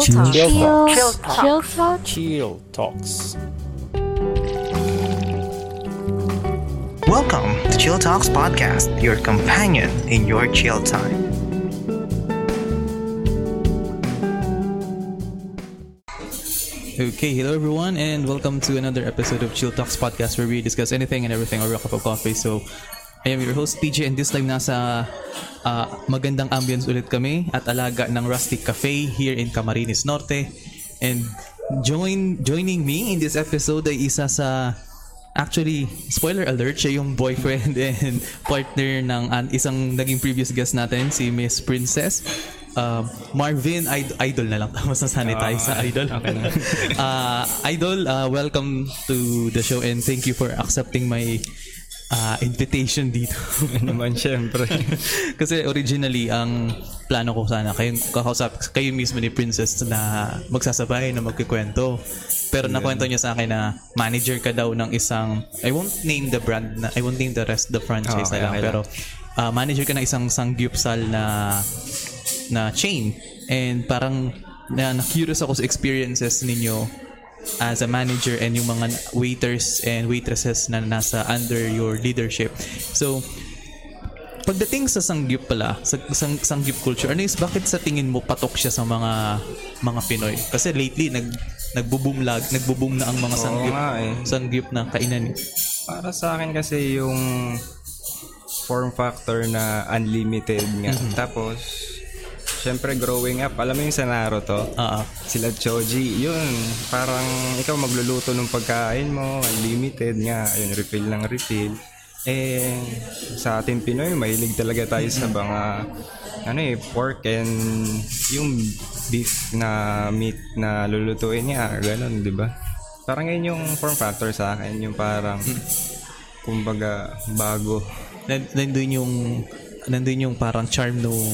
Chill Chill Talk. Talk. Chill Talk. Chill Talks. Welcome to Chill Talks Podcast, your companion in your chill time. Okay, hello everyone, and welcome to another episode of Chill Talks Podcast where we discuss anything and everything over a cup of coffee. So, I am your host PJ, and this time nasa ah, magandang ambience ulit kami at alaga ng Rustic Cafe here in Camarines Norte. And join joining me in this episode ay isa sa Actually, spoiler alert, siya yung boyfriend and partner ng an, isang naging previous guest natin, si Miss Princess. Um, Marvin, Id- idol na lang. Mas nasanay tayo sa idol. okay na. Ah, idol, ah, welcome to the show and thank you for accepting my ah, invitation dito. naman syempre. Kasi originally, ang plano ko sana, kayo, kakausap, kayo mismo ni Princess na magsasabay na magkikwento. Pero nakwento niya sa akin na manager ka daw ng isang, I won't name the brand, na, I won't name the rest the franchise Okay, na lang. okay pero ah, manager ka ng isang sangyupsal na na chain. And parang na, na-curious ako sa experiences ninyo as a manager and yung mga waiters and waitresses na nasa under your leadership. So, pagdating sa sangyup pala, sa sang, sangyup culture, ano is bakit sa tingin mo patok siya sa mga mga Pinoy? Kasi lately nag nagbo-boom lag, nagbo-boom na ang mga sangyup. eh. Sangyup na kainan. Para sa akin kasi yung form factor na unlimited nga. Mm-hmm. Tapos, syempre growing up, alam mo yung sa Naruto? Ah. Sila Choji, yun, parang ikaw magluluto ng pagkain mo, unlimited nga, yun, refill ng refill. Eh, sa ating Pinoy, mahilig talaga tayo sa mga, ano eh, pork and yung beef na meat na lulutuin niya, ganun, di ba? Parang yun yung form factor sa akin, yung parang, kumbaga, bago. Nan- nandun yung nandun yung parang charm nung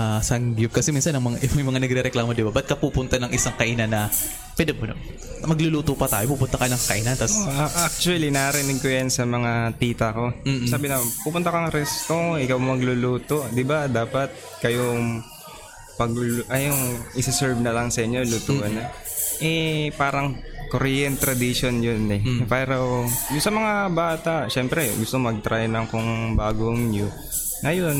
ah, sangyup kasi minsan ang mga, may mga nagrereklamo di ba ba't ka pupunta ng isang kainan na pwede mo na magluluto pa tayo pupunta ka ng kainan tas Ah, actually, narinig ko yan sa mga tita ko. Sabi na, pupunta kang resto, ikaw magluluto. Di ba, dapat kayong pag ay yung isa-serve na lang sa inyo, lutuan na. Eh, parang Korean tradition yun eh. Pero yung sa mga bata, syempre, gusto mag-try ng kung bagong new. Ngayon,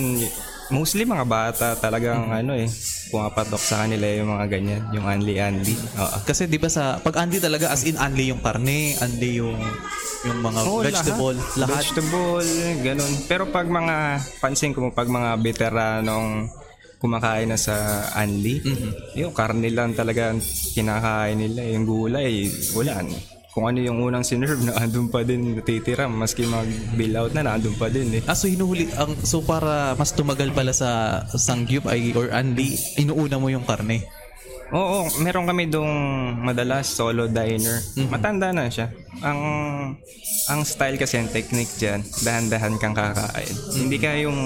mostly mga bata talagang ano eh, pumapatok sa kanila yung mga ganyan, yung anli-anli. Oo. kasi di ba sa pag anli talaga as in anli yung karne anli yung yung mga Oo, vegetable lahat, Vegetable, ganun. Pero pag mga, pansin ko pag mga veteranong kumakain na sa Anli, yung karne lang talaga kinakain nila. Yung gulay, wala. Kung ano yung unang sinerve, na andun pa din natitira. Maski mag-bill out na, nandun pa din eh. Ah, so hinuhuli ang so para mas tumagal pala sa sangyup ay or anli inuuna mo yung karne Oo, meron kami dong madalas solo diner. Matanda na siya. Ang ang style kasi ang technique diyan, dahan-dahan kang kakain. Hindi ka yung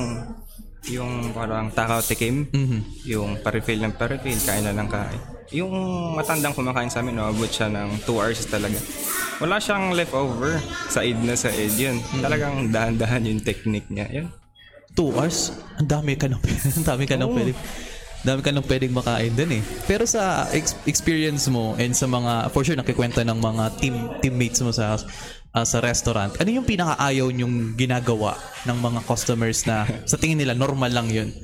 yung parang takaw tikim, yung pa-refill ng pa-refill, kain na lang kain. Yung matandang kumakain sa amin, naabot siya ng 2 hours talaga. Wala siyang leftover. Said na said yun. Talagang dahan-dahan yung technique niya. Yun. two hours ang dami ka nang ang dami ka nang Oo. pwede dami ka nang pwedeng makain dun eh pero sa ex- experience mo and sa mga for sure nakikwenta ng mga team teammates mo sa ah, sa restaurant ano yung pinakaayaw nyong ginagawa ng mga customers na sa tingin nila normal lang yun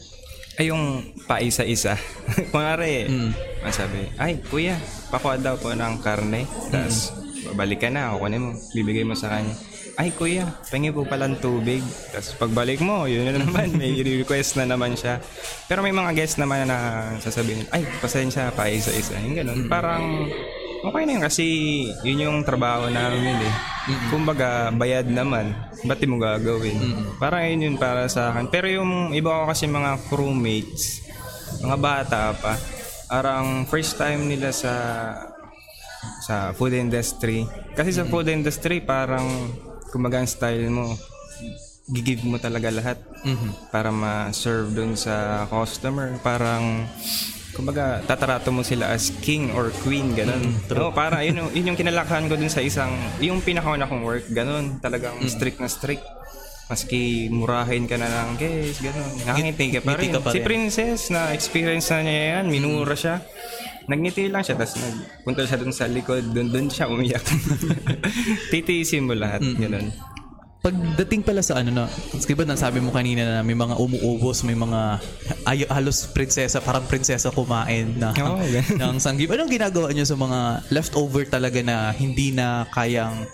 ay yung paisa-isa. Kunwari, masabi, ay, kuya, pakuha daw po ng karne. Tapos, babalik ka na, kukunin mo, bibigay mo sa kanya. Ay, kuya, pengi po palang tubig. Tapos, pagbalik mo, yun na naman, may request na naman siya. Pero may mga guests naman na sasabihin, ay, pasensya, paisa-isa. Yung ganun. Parang, okay na yun kasi yun yung trabaho namin eh. Kumbaga, bayad naman. Ba't di mo gagawin? Parang yun yun para sa akin. Pero yung iba ko kasi mga crewmates, mga bata pa, parang first time nila sa sa food industry. Kasi sa food industry, parang kumbaga ang style mo, gigive mo talaga lahat para ma-serve dun sa customer. Parang kumbaga tatarato mo sila as king or queen ganun. Oo, para yun, yung- yun yung kinalakahan ko dun sa isang yung pinakauna kong work ganun, talagang strict na strict. Maski murahin ka na lang, guys, gano'n. Nakangiti ka pa rin. ka pa Si rin. Princess, na experience na niya yan, minura siya. Nagngiti lang siya, tapos nagpunta siya dun sa likod, dun, dun siya umiyak. Titiisin mo lahat, ganun. Pagdating pala sa ano na, di ba nasabi mo kanina na may mga umuubos, may mga ay, halos prinsesa, parang prinsesa kumain na Oo, ganun. ng sanggip. Anong ginagawa niyo sa mga leftover talaga na hindi na kayang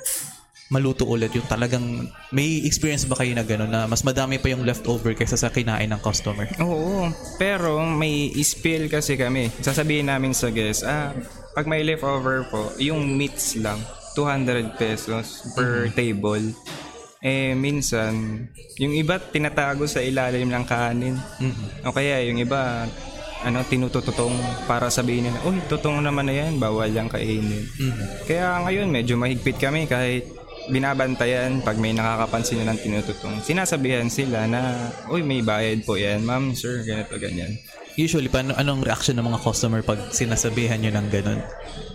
maluto ulit? Yung talagang, may experience ba kayo na gano'n na mas madami pa yung leftover kaysa sa kinain ng customer? Oo, pero may spill kasi kami. Sasabihin namin sa guest, ah, pag may leftover po, yung meats lang, 200 pesos per table. Eh, minsan, yung iba tinatago sa ilalim ng kanin. O kaya yung iba, ano, tinutututong para sabihin nila, uy, tutong naman na yan, bawal yung kainin. Kaya ngayon, medyo mahigpit kami kahit binabantayan pag may nakakapansin na ng tinututong. Sinasabihan sila na, uy, may bayad po yan, ma'am, sir, ganito, ganyan. Usually, paano, anong reaction ng mga customer pag sinasabihan nyo ng gano'n?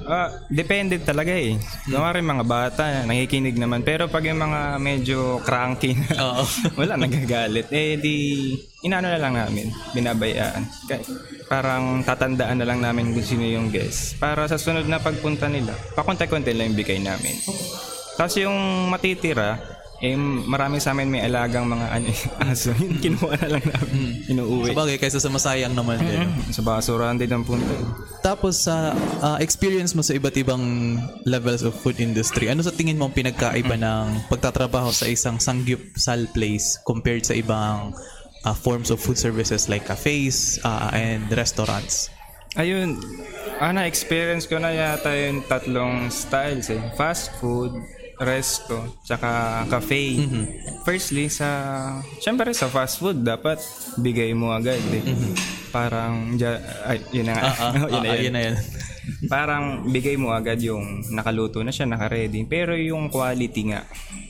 Ah, depende talaga eh. Kunwari mga bata, nakikinig naman. Pero pag yung mga medyo cranky na, Oo. wala, nagagalit. Eh di, inano na lang namin, binabayaan. Kaya, parang tatandaan na lang namin kung sino yung guest. Para sa sunod na pagpunta nila, pakunti-kunti lang yung bigay namin. Tapos yung matitira, eh, marami sa amin may alagang mga ano, aso. Yun, kinuha na lang namin. Inuuwi. Sa bagay, kaysa sa masayang naman din. Sa basurahan din ang punta. Tapos sa ah, experience mo sa iba't ibang levels of food industry, ano sa tingin mo ang pinagkaiba ng pagtatrabaho sa isang sangyupsal place compared sa ibang ah, forms of food services like cafes ah, and restaurants? Ayun, ana experience ko na yata yung tatlong styles eh. Fast food, resto, tsaka cafe. Firstly, sa... Siyempre sa fast food, dapat bigay mo agad eh. Parang... dya- ay, yun na nga. Ah, yun ah, yun. yun na yun. Parang bigay mo agad yung nakaluto na siya, naka-ready. Pero yung quality nga,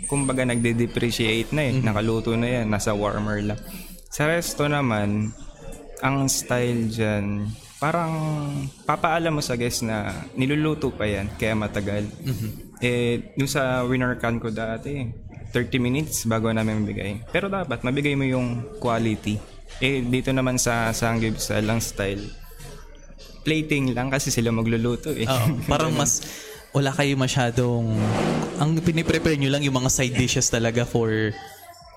kumbaga nagde-depreciate na eh. Nakaluto na yan, nasa warmer lang. Sa resto naman, ang style dyan, parang papaalam mo sa guest na niluluto pa yan, kaya matagal. Eh, yung sa winner can ko dati, 30 minutes bago namin bigay. Pero dapat mabigay mo yung quality. Eh, dito naman sa Sanggib sa lang style, plating lang kasi sila magluluto eh. Oo, parang mas wala kayo masyadong ang piniprepare nyo lang yung mga side dishes talaga for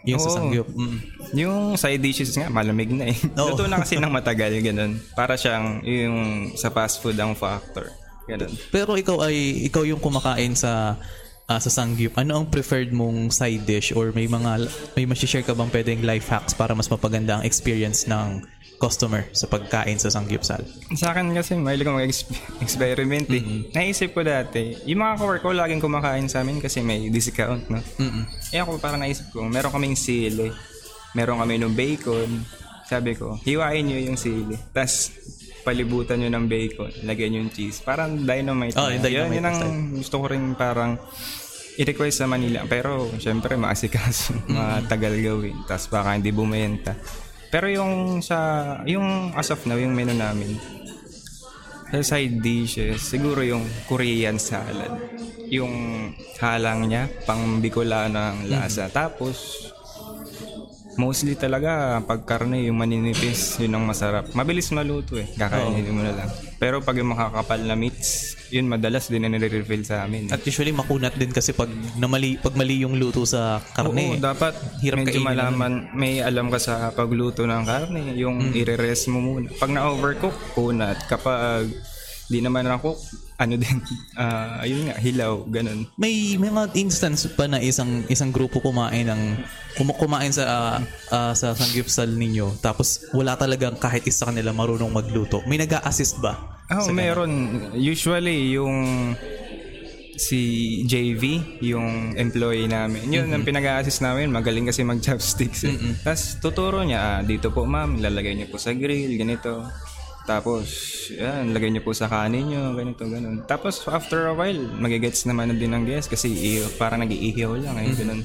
yung sa Oo. sangyup. Mm. Yung side dishes nga, malamig na eh. Oo. Luto na kasi ng matagal, ganun. Para siyang yung sa fast food ang factor. Ganun. Pero ikaw ay ikaw yung kumakain sa ah, sa sangyup. Ano ang preferred mong side dish or may mga may ma-share ka bang pwedeng life hacks para mas mapaganda ang experience ng customer sa pagkain sa sangyupsal? Sa akin kasi, mahilig ako mag-experiment eh. Naisip ko dati, yung mga kawork ko laging kumakain sa amin kasi may discount, no? Mm. Eh ako parang naisip ko, meron kaming sili, meron kami ng bacon. Sabi ko, hiwain nyo yung sili. Tapos, palibutan nyo ng bacon, lagyan nyo yung cheese. Parang dynamite. Oh, na. dynamite Yun, yun ang gusto ko rin parang i-request sa Manila. Pero, syempre, maasikaso. Matagal gawin. Tapos, baka hindi bumenta. Pero yung sa, yung as of now, yung menu namin, sa side dishes, siguro yung Korean salad. Yung halang niya, pang Bicolano ang lasa. Tapos, mostly talaga, pag karne, yung maninipis, yun ang masarap. Mabilis maluto eh, kakainin mo na lang. Pero pag yung makakapal na meats, yun madalas din na nire-refill sa amin. At usually makunat din kasi pag namali pag mali yung luto sa karne. Oo, dapat Hirap medyo kainin malaman, may alam ka sa pagluto ng karne, yung ire-rest mo muna. Pag na-overcook, kunat. Kapag di naman na-cook, ano din, ah, ayun nga, hilaw, ganun. May mga instance pa na isang isang grupo kumain ng kum- kumain sa ah, ah, sa sangyupsal ninyo tapos wala talagang kahit isa kanila marunong magluto. May nag-a-assist ba? Oh, meron. Usually, yung si JV, yung employee namin. Yun ang pinag-assist namin. Magaling kasi mag-chopsticks. Eh. Tapos tuturo niya, ah, dito po ma'am, lalagay niyo po sa grill, ganito. Tapos, yan, lagay niyo po sa kanin niyo, ganito, ganun. Tapos, after a while, magigets naman na din ng guest kasi i- parang nag-iihaw lang, eh, ganun.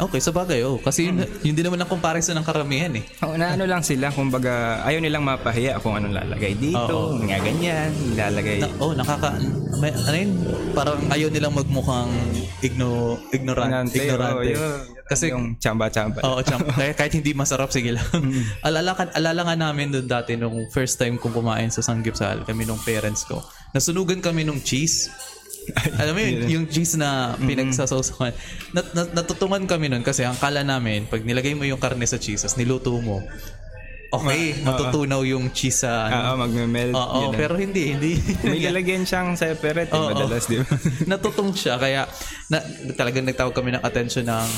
Okay, sa bagay, oh. Kasi yun, yun din naman ang comparison ng karamihan eh. Oo, na ano lang sila, kumbaga, ayaw nilang mapahiya kung anong lalagay dito, nga ganyan, ilalagay. Na, oh, nakaka... May, ano yun? Parang ayaw nilang magmukhang igno, ignorant, Ignorante, ignorante. oo, yun. Kasi yung chamba-chamba. Oo, champ. Kaya kahit hindi masarap, sige lang. alala, ka- alala nga namin doon dati nung first time kong kumain sa Sanggipsal, kami nung parents ko. Nasunugan kami nung cheese. Alam mo yun, yung cheese na pinagsasawsawan. Nat, nat, natutungan kami nun kasi ang kala namin, pag nilagay mo yung karne sa cheese, tapos niluto mo, okay, matutunaw yung cheese sa Oo, ano. magme-melt. Oo, yun. pero hindi, hindi. May lalagyan siyang separate, eh, madalas, di ba? Natutong siya, kaya na, talagang nagtawag kami ng attention ng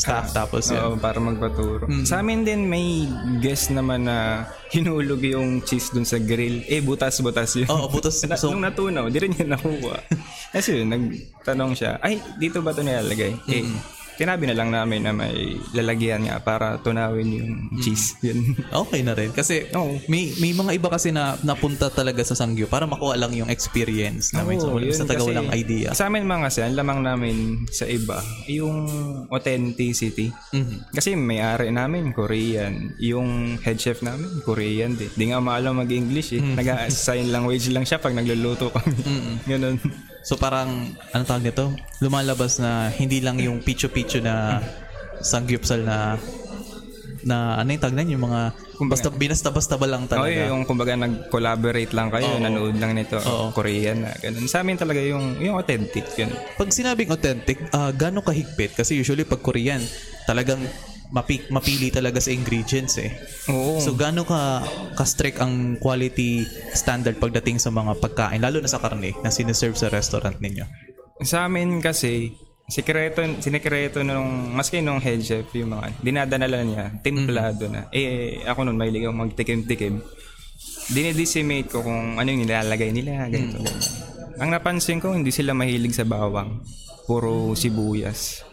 staff tapos yun. Oo, para magpaturo. Sa amin din, may guest naman na hinulog yung cheese dun sa grill. Eh, butas-butas yun. Oo, butas. Na, So- nung natunaw, di rin yun nakuha. Kasi yun, nagtanong siya, ay, dito ba ito nilalagay? Eh, tinabi na lang namin na may lalagyan nga para tunawin yung cheese. Yun. Okay na rin. Kasi Oo. may may mga iba kasi na napunta talaga sa Sangyo para makuha lang yung experience namin. so, Oo, yun sa taga kasi- walang idea. Sa amin mga kasi, ang lamang namin sa iba, yung authenticity. Mhm. Kasi may-ari namin, Korean. Yung head chef namin, Korean din. Di nga maalam mag-English eh. Nag-sign language lang siya pag nagluluto kami. Ganun. So parang, ano tawag nito? Lumalabas na hindi lang yung picho-picho na sangyupsal na na ano yung tawag na yun? yung mga basta binasta-basta ba lang Oo, talaga. yung kumbaga nag-collaborate lang kayo, nanood lang nito, Oo. Korean na. Ganun. Sa amin talaga yung, yung authentic. Yun. Pag sinabing authentic, ah gano'ng kahigpit? Kasi usually pag Korean, talagang mapi- mapili talaga sa ingredients eh. Oo. So gaano ka ka-strict ang quality standard pagdating sa mga pagkain lalo na sa karne na sineserve sa restaurant ninyo? Sa amin kasi, sikreto, sinikreto nung, maski nung head chef, yung mga, dinadanala niya, templado na. Eh, ako nun, mahilig ako magtikim-tikim. Dinidecimate ko kung ano yung nilalagay nila, ganito, ganyan. Ang napansin ko, hindi sila mahilig sa bawang. Puro sibuyas.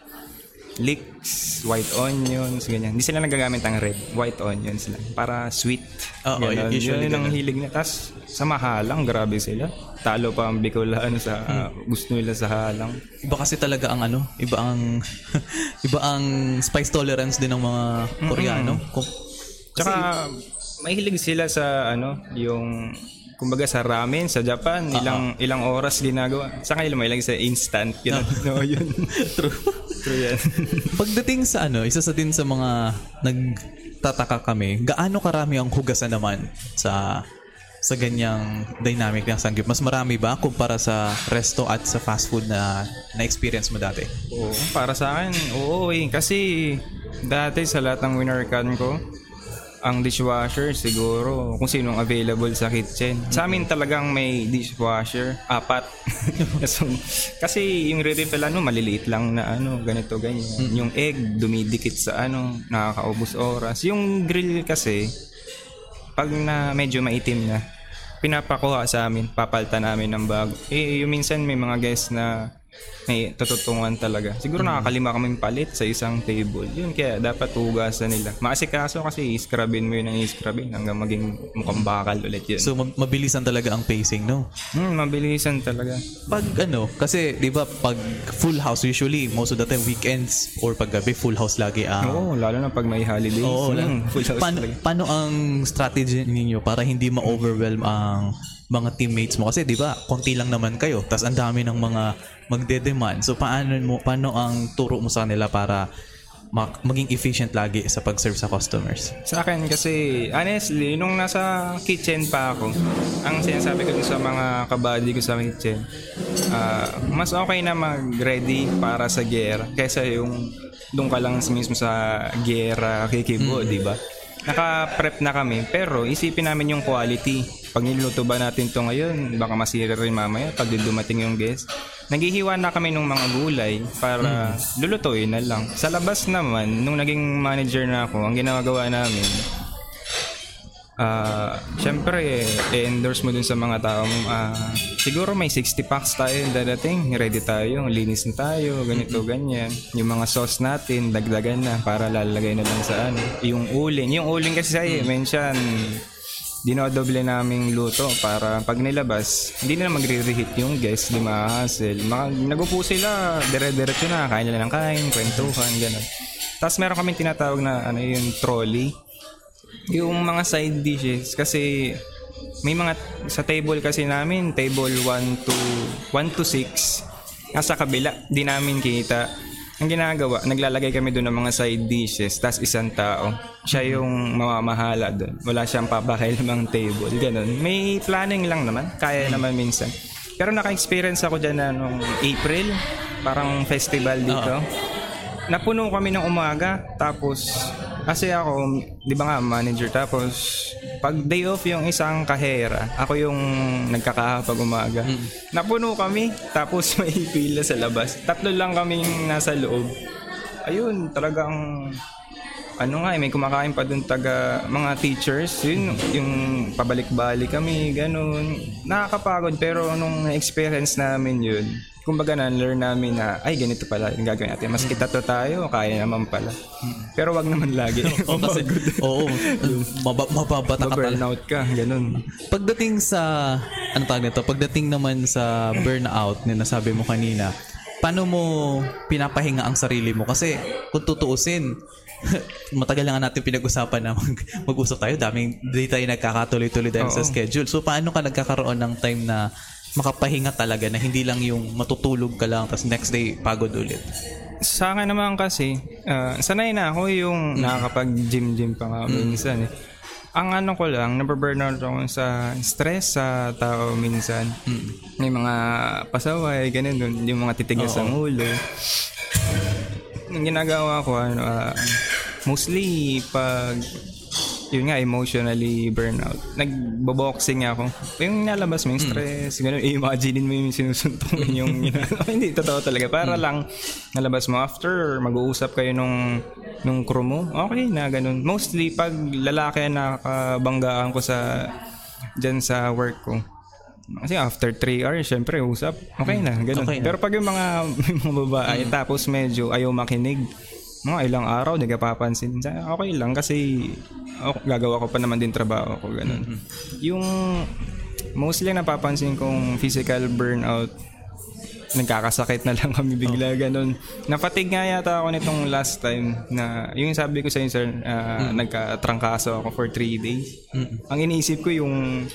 Leeks, white onions, ganyan. Hindi sila nagagamit ng red, white onions lang. Para sweet. Oo, Ganon. usually Yun ang hilig na. Tapos, sa mahalang, grabe sila. Talo pa ang Bicolano sa ah, gusto nila sa halang. Iba kasi talaga ang ano, iba ang iba ang spice tolerance din ng mga Koreano. Kung, Tsaka, mahilig sila sa ano, yung kumbaga sa ramen sa Japan, ilang ilang oras ginagawa. Sa kanila mahilig sa instant. Yun, no, yun. true. True yan. Pagdating sa ano, isa sa din sa mga nagtataka kami, gaano karami ang hugasan naman sa sa ganyang dynamic ng sanggip? Mas marami ba kumpara sa resto at sa fast food na na-experience mo dati? Oo, para sa akin, oo eh. Kasi dati sa lahat ng winner can ko, ang dishwasher siguro kung sinong available sa kitchen. Sa amin talagang may dishwasher, apat. so, kasi yung re-refill ano, maliliit lang na ano, ganito, ganyan. Yung egg, dumidikit sa ano, nakakaubos oras. Yung grill kasi, pag na medyo maitim na, pinapakuha sa amin, papalta namin ng bago. Eh, yung minsan may mga guests na may tututungan talaga. Siguro nakakalima kaming palit sa isang table. Yun, kaya dapat hugasan nila. Maasikaso kasi iskrabin mo yun ang iskrabin hanggang maging mukhang bakal ulit yun. So mab- mabilisan talaga ang pacing, no? hmm, mabilisan talaga. Pag ano, kasi 'di ba pag full house usually most of the time weekends or pag gabi full house lagi ang Oo, lalo na pag may holidays. Oo, Hmm, full house paano, paano ang strategy ninyo para hindi ma-overwhelm ang mga teammates mo. Kasi 'di ba konti lang naman kayo. Tapos ang dami ng mga magde-demand. So paano mo paano ang turo mo sa kanila para ma- maging efficient lagi sa pag-serve sa customers? Sa akin kasi, honestly, nung nasa kitchen pa ako, ang sinasabi ko sa mga kabady ko sa kitchen, ah, mas okay na mag-ready para sa gera kaysa yung doon ka lang mismo sa gera kikibo, di ba? Naka-prep na kami, pero isipin namin yung quality. Pag niluto ba natin to ngayon, baka masira rin mamaya pag dumating yung guest. Naghihiwa na kami ng mga gulay para lulutuin na lang. Sa labas naman, nung naging manager na ako, ang ginagawa namin, Ah, syempre, i-endorse mo dun sa mga tao mo. ah, siguro may 60 packs tayo dadating. Ready tayo, linis na tayo, ganito, ganyan. Yung mga sauce natin, dagdagan na para lalagay na lang sa ano. Yung uling. Yung uling kasi sa'yo, mention, dinodoble naming luto para pag nilabas, hindi na magre-reheat yung guest, di ma-hassle. Mga, nagupo sila, dire-diretso na, kain nila ng kain, kwentuhan, gano'n. Tapos meron kami tinatawag na ano yung trolley yung mga side dishes kasi may mga sa table kasi namin table 1 to 1 to 6 nasa kabila di namin kita ang ginagawa, naglalagay kami doon ng mga side dishes, tas isang tao. Siya yung mamamahala doon. Wala siyang papakailamang table. Ganun. May planning lang naman. Kaya naman minsan. Pero naka-experience ako dyan na nung April. Parang festival dito. Napuno kami ng umaga. Tapos, kasi ako, di ba nga, manager. Tapos, pag day off yung isang kahera, ako yung nagkakahapag umaga. Napuno kami, tapos may pila sa labas. Tatlo lang kaming nasa loob. Ayun, talagang ano nga, eh, may kumakain pa dun taga mga teachers, yun, yung pabalik-balik kami, ganun. Nakakapagod, pero nung experience namin yun, kumbaga na-learn namin na, ay, ganito pala yung gagawin natin. Mas kita to tayo, kaya naman pala. Pero wag naman lagi. O kasi, oo, mab- mababata ka burnout ka, ganun. Pagdating sa, ano tawag nito, pagdating naman sa burnout na nasabi mo kanina, paano mo pinapahinga ang sarili mo? Kasi kung tutuusin, matagal na nga natin pinag-usapan na mag, mag-usap tayo. Daming, di tayo nagkakatuloy-tuloy dahil sa Oo. schedule. So, paano ka nagkakaroon ng time na makapahinga talaga na hindi lang yung matutulog ka lang tapos next day pagod ulit? Sa akin naman kasi, ah, sanay na ako yung nakakapag-gym-gym pa nga minsan eh. Ang ano ko lang, nababurnout ako sa stress sa tao minsan. May mga pasaway, ganun dun, yung mga titigas ng ulo. Yung ginagawa ko, ano, ah, mostly pag yun nga, emotionally burnout. Nagbo-boxing ako. Yung nalabas mo yung stress, ganun, imagine mo yung sinusuntok yung. Hindi, totoo talaga. Para lang nalabas mo. After, mag-uusap kayo nung, nung crew mo, okay na, ganun. Mostly, pag lalaki na nakabanggaan ko sa, dyan sa work ko, kasi after 3 hours, syempre, usap. Okay na, ganun. Okay na. Pero pag yung mga, yung mga babae, tapos medyo ayaw makinig, mga ilang araw, di ka papansin. Okay lang kasi ako, gagawa ko pa naman din trabaho ko, ganun. Yung mostly ang napapansin kong physical burnout, nagkakasakit na lang kami bigla, ganun. Nafatig nga yata ako nitong last time na, yung sabi ko sa inyo, sir, ah, nagkatrangkaso ako for 3 days. Ang iniisip ko yung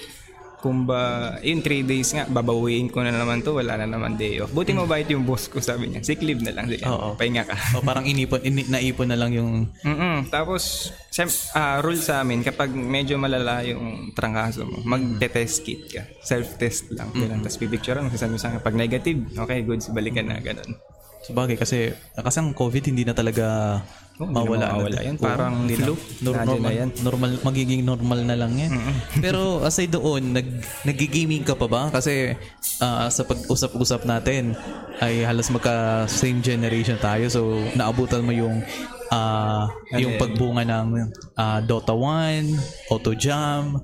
kumba, yun 3 days nga, babawiin ko na naman to, wala na naman day off. Buti mabait yung boss ko, sabi niya. Sick leave na lang. Sige, Oo. pahinga ka. O parang inipon, ini, naipon na lang yung... mm Tapos, sem- ah, rule sa amin, kapag medyo malala yung trangkaso mo, mag-test kit ka. Self-test lang. Ganun. Tapos pipicturean sasabi mo sa akin, pag negative, okay, goods, balikan na, ganun. Sabagay kasi, kasi ang COVID hindi na talaga Hindi mawala. na mawala yan. Parang. Nor- Nandiyan normal, na yan. normal, magiging normal na lang yan. Pero aside doon, nag, nagigaming ka pa ba? Kasi ah, sa pag-usap-usap natin, ay halos magka same generation tayo. So, naabutan mo yung ah, yung pagbunga ng ah, Dota 1, Auto Jam,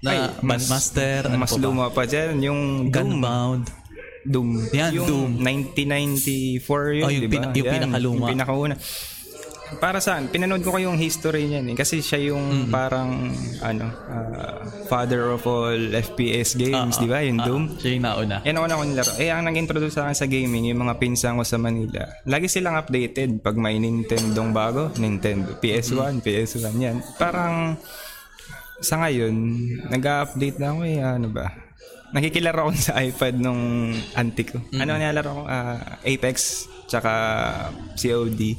na Bandmaster, ano mas pa luma pa dyan, yung Doom. Gunbound. Doom. Yan, yung Doom. 1994 yun, Oh, yung di ba? pina- yung Yan, pinakaluma. Yung pinakauna. Para saan? Pinanood ko kayong history niyan eh. Kasi siya yung Mm-hmm. parang, ano, ah, father of all FPS games, di ba? Yung Doom. Ah, siya yung nauna. Yan ako na ako nilaro. Eh, ang nag-introduce sa akin sa gaming, yung mga pinsan ko sa Manila. Lagi silang updated pag may Nintendo bago. Nintendo. PS1, PS1, yan. Parang, sa ngayon, nag-update na ako eh. Ano ba? Nakikilaro ako sa iPad nung auntie ko. Ano nilalaro ko? Ah, Apex, tsaka COD.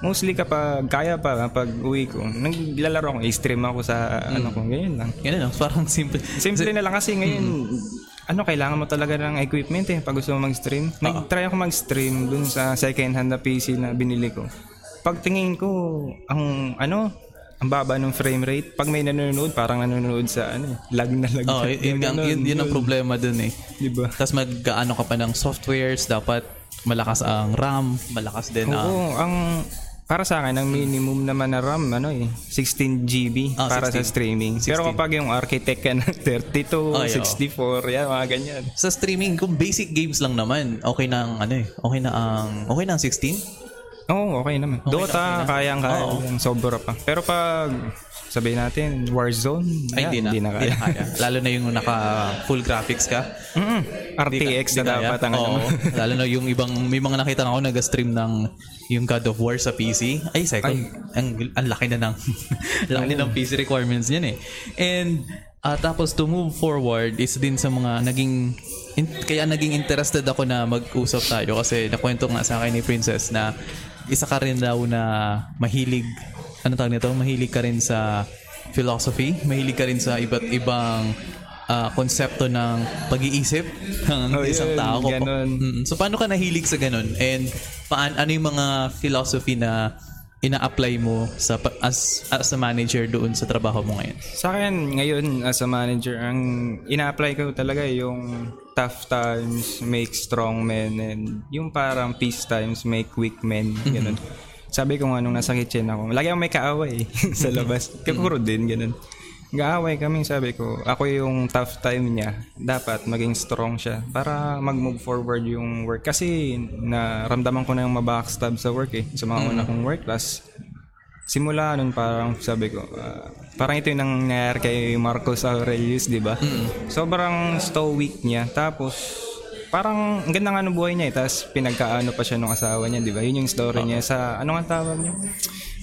Mostly kapag kaya pa, pag uwi ko, naglalaro ako, i-stream ako sa ano ko, ganyan lang. Ganun lang, parang simple. Simple na lang kasi ngayon, ano, kailangan mo talaga ng equipment eh pag gusto mo mag-stream. Nag-try ako mag-stream dun sa second hand na PC na binili ko. Pagtingin ko, ang ano, ang baba ng frame rate. Pag may nanonood, parang nanonood sa ano, eh, lag na lag. Oh, yun, yun, yun, yun ang problema dun eh. Diba? Tapos mag-ano ka pa ng softwares, dapat malakas ang RAM, malakas din ang... Oo, ang para sa akin, ang minimum naman na RAM, ano eh, 16 GB Ah, para 16. sa streaming. Pero 16. kapag yung architect ka ng 32, Ay, oo. 64, yan, mga ganyan. Sa streaming, kung basic games lang naman, okay na ang ano eh, okay na ang, okay na ang 16? Oo, okay naman. Dota, kayang kaya. Yung sobra pa. Pero pag, sabihin natin, Warzone, Ay, hindi na. Hindi na kaya. Lalo na yung naka full graphics ka. Mm-mm. RTX Hindi na kaya. dapat ang Oo. ano. Lalo na yung ibang, may mga nakita ako nag-stream ng yung God of War sa PC. Ay, second. Ang, ang laki na ng, laki na ng PC requirements niyan eh. And, Ah, tapos to move forward is din sa mga naging in- kaya naging interested ako na mag-usap tayo kasi nakwento nga sa akin ni Princess na isa ka rin daw na mahilig ano tawag nito? Mahilig ka rin sa philosophy, mahilig ka rin sa iba't ibang ah, konsepto ng pag-iisip ng Oh, isang yun, tao. ganun. Mm, So paano ka nahilig sa ganun? And paan ano yung mga philosophy na ina-apply mo sa as as a manager doon sa trabaho mo ngayon? Sa akin, ngayon, as a manager, ang ina-apply ko talaga yung tough times make strong men and yung parang peace times make weak men. Ganun. Sabi ko nga nung nasa kitchen ako, lagi akong may kaaway sa labas. Kakuro din, ganun. Gaaway kami, sabi ko, ako yung tough time niya. Dapat maging strong siya para mag-move forward yung work. Kasi naramdaman ko na yung mabackstab sa work eh. Sa mga una kong work class simula nun parang sabi ko, ah, parang ito yung nangyayari kay Marcos Aurelius, di ba? Sobrang stoic niya. Tapos, parang ang ganda nga ng buhay niya eh. Tapos, pinagkaano pa siya ng asawa niya, di ba? Yun yung story niya sa, ano nga tawag niya?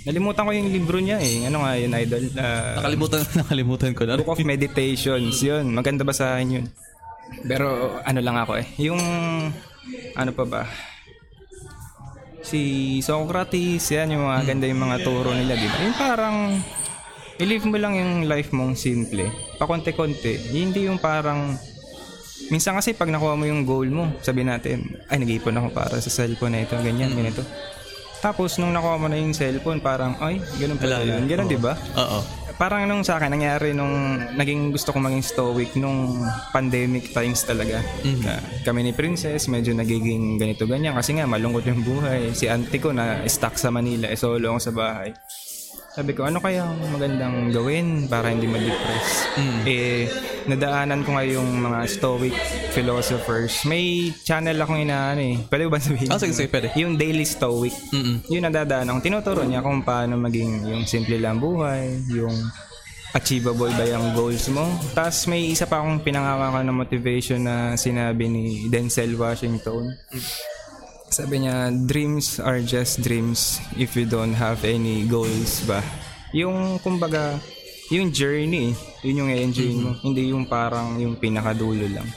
Nalimutan ko yung libro niya eh. Ano nga yun, idol? Ah, Nakalimutan nakalimutan ko. Book of Meditations, yun. Maganda ba sa akin yun? Pero ano lang ako eh. Yung, ano pa ba? Si Socrates, yan, yung mga ganda yung mga turo nila, di ba? Yung parang, i-live mo lang yung life mong simple. Pakonti-konti. Hindi yung parang, minsan kasi pag nakuha mo yung goal mo, sabi natin, ay, nag-iipon ako para sa cellphone na ito, ganyan, ganito. Tapos, nung nakuha mo na yung cellphone, parang, ay, ganun pala yun. Ganun, di ba? Oo. parang nung sa akin nangyari nung naging gusto ko maging stoic nung pandemic times talaga. Na kami ni Princess medyo nagiging ganito ganyan kasi nga malungkot yung buhay. Si auntie ko na stuck sa Manila, eh solo ako sa bahay. Sabi ko, ano kaya ang magandang gawin para hindi ma-depress? Eh, nadaanan ko nga yung mga stoic philosophers. May channel akong inaano eh. Pwede ba sabihin? Ah, sige, sige, pwede. Yung Daily Stoic. Mm-mm. Yun nadadaan ako. Tinuturo niya kung paano maging yung simple lang buhay, yung achievable ba yung goals mo. Tapos may isa pa akong pinangawakan na motivation na sinabi ni Denzel Washington. Sabi niya, dreams are just dreams if you don't have any goals ba. Yung kumbaga, yung journey, yun yung i-enjoy mo. Hindi yung parang yung pinakadulo lang.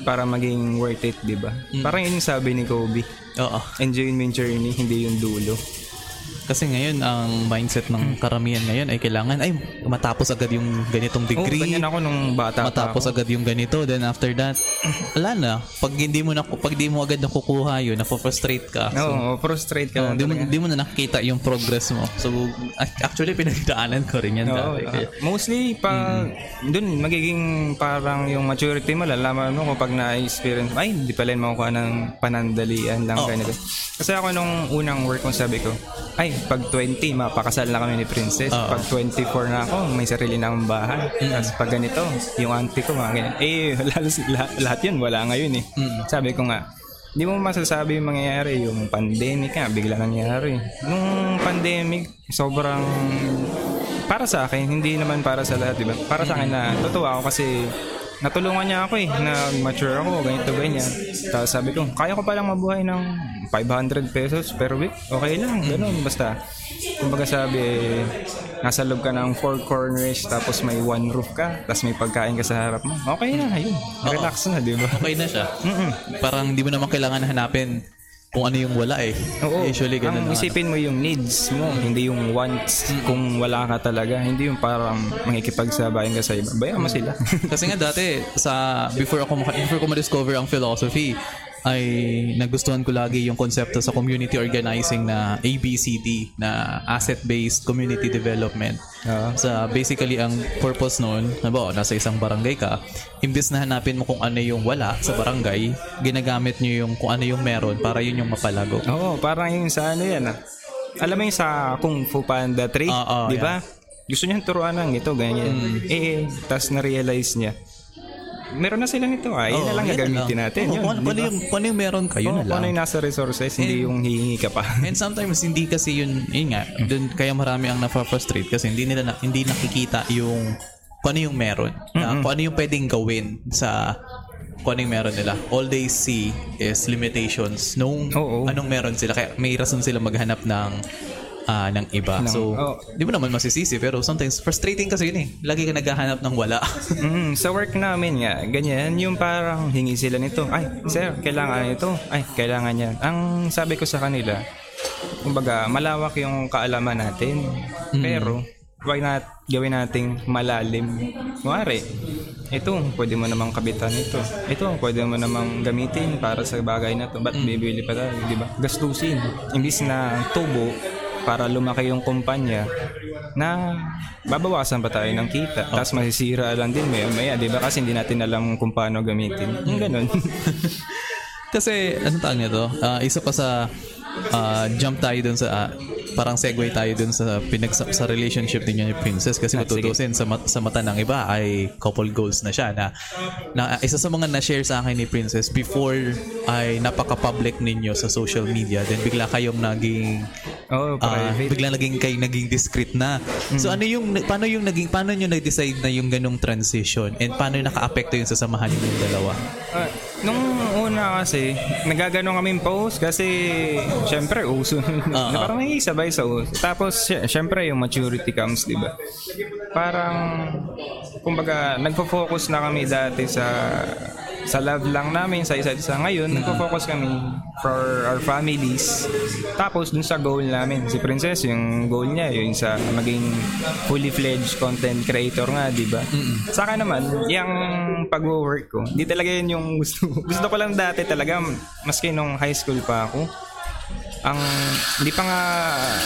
Para maging worth it, di ba? Parang yun yung sabi ni Kobe. Oo. Enjoy mo yung journey, hindi yung dulo. Kasi ngayon, ang mindset ng karamihan ngayon ay kailangan, ay, matapos agad yung ganitong Oo, degree. ganyan ako nung bata matapos ako. agad yung ganito. Then after that, wala na. Pag hindi mo na, pag di mo agad nakukuha yun, napofrustrate ka. So, Oo, frustrate ka oh, di, mo, di mo na nakikita yung progress mo. So, actually, pinagdaanan ko rin yan Oo, dati. ah, mostly pa dun magiging parang yung maturity mo lalaman mo kapag na-experience ay di pala ako ng panandalian lang Oo. ganito. Kasi ako nung unang work kong sabi ko, ay pag 20 mapakasal na kami ni Princess. Oo. Pag 24 na ako, may sarili na akong bahay. Tapos pag ganito, yung auntie ko mga ganyan. Eh lahat, lahat, lahat yun wala ngayon eh. Sabi ko nga, Di mo masasabi yung mangyayari, yung pandemic nga, bigla nangyari. Nung pandemic, sobrang para sa akin, hindi naman para sa lahat, di ba? Para sa akin na totoo ako kasi natulungan niya ako eh, na mature ako, ganito, ganyan. Tapos sabi ko, kaya ko palang mabuhay ng 500 pesos per week. Okay lang, ganun, basta. Kumbaga sabi, eh, nasa loob ka ng four corners, tapos may one roof ka, tapos may pagkain ka sa harap mo. Okay na, ayun. Relax na, di ba? Okay na siya. Parang di mo naman kailangan hanapin kung ano yung wala eh. Oo. Usually ganun Ang isipin mo yung needs mo, hindi yung wants. Kung wala ka talaga, hindi yung parang makikipagsabayan ka sa iba. Bayan mo sila. Kasi nga dati sa before ako maka- before ko ma-discover ang philosophy ay nagustuhan ko lagi yung konsepto sa community organizing na ABCD na asset-based community development. Oo. Sa basically ang purpose noon, nabo, nasa isang barangay ka, imbes na hanapin mo kung ano yung wala sa barangay, ginagamit nyo yung kung ano yung meron para yun yung mapalago. Oo, parang yung sa ano yan ah. Alam mo yung sa Kung Fu Panda 3, Oo, di ba? Gusto niya turuan ng ito, ganyan. Eh, eh, tas na-realize niya. Meron na sila nito ah. Yun na lang gagamitin natin. Oo, yun, kung, ano- ano ba? yung, kung ano yung meron ka, yun Oo, na kung lang. ano yung nasa resources, hindi yung hihingi ka pa. And sometimes hindi kasi yun, yun nga, dun kaya marami ang na-frustrate kasi hindi nila na, hindi nakikita yung kung ano yung meron. Na, kung ano yung pwedeng gawin sa kung ano yung meron nila. All they see is limitations nung Oo. anong meron sila. Kaya may rason sila maghanap ng ah, ng iba. Ng- so, oh. di mo naman masisisi pero sometimes frustrating kasi yun eh. Lagi ka naghahanap ng wala. Mm, sa work namin nga, ganyan, yung parang hingi sila nito. Ay, sir, kailangan nito. Ay, kailangan yan. Ang sabi ko sa kanila, kumbaga, malawak yung kaalaman natin. Pero, why not gawin nating malalim? Kunwari, ito, pwede mo namang kabitan ito. Ito, pwede mo namang gamitin para sa bagay na to. Ba't bibili pa tayo, di ba? Gastusin. Imbis na tubo, para lumaki yung kumpanya na babawasan pa tayo ng kita. Tapos masisira lang din maya maya, di ba? Kasi hindi natin alam kung paano gamitin. Yung ganun. Kasi, ano tawag nito? Ah, isa pa sa ah, jump tayo dun sa ah, parang segue tayo dun sa pinag sa, relationship ninyo ni Princess kasi Ah, kung tutusin sa, mat- sa mata ng iba ay couple goals na siya na, na isa sa mga na-share sa akin ni Princess before ay napaka-public ninyo sa social media then bigla kayong naging oh, Ah, private. bigla naging kay naging discreet na. So ano yung paano yung naging paano niyo nag-decide na yung ganung transition and paano yung naka-apekto yun sa samahan niyo dalawa? Ah, nung una kasi, nagagano kami post kasi syempre uso. na parang may sabay sa uso. Tapos sy- syempre yung maturity comes, di ba? Parang kumbaga nagfo-focus na kami dati sa sa love lang namin sa isa't isa. Ngayon, nagfo-focus kami for our families. Tapos dun sa goal namin, si Princess, yung goal niya, yung sa maging fully fledged content creator nga, di ba? Sa akin naman, yung pag-work ko, di talaga yun yung gusto. gusto ko lang dati talaga, maski nung high school pa ako, ang hindi pa nga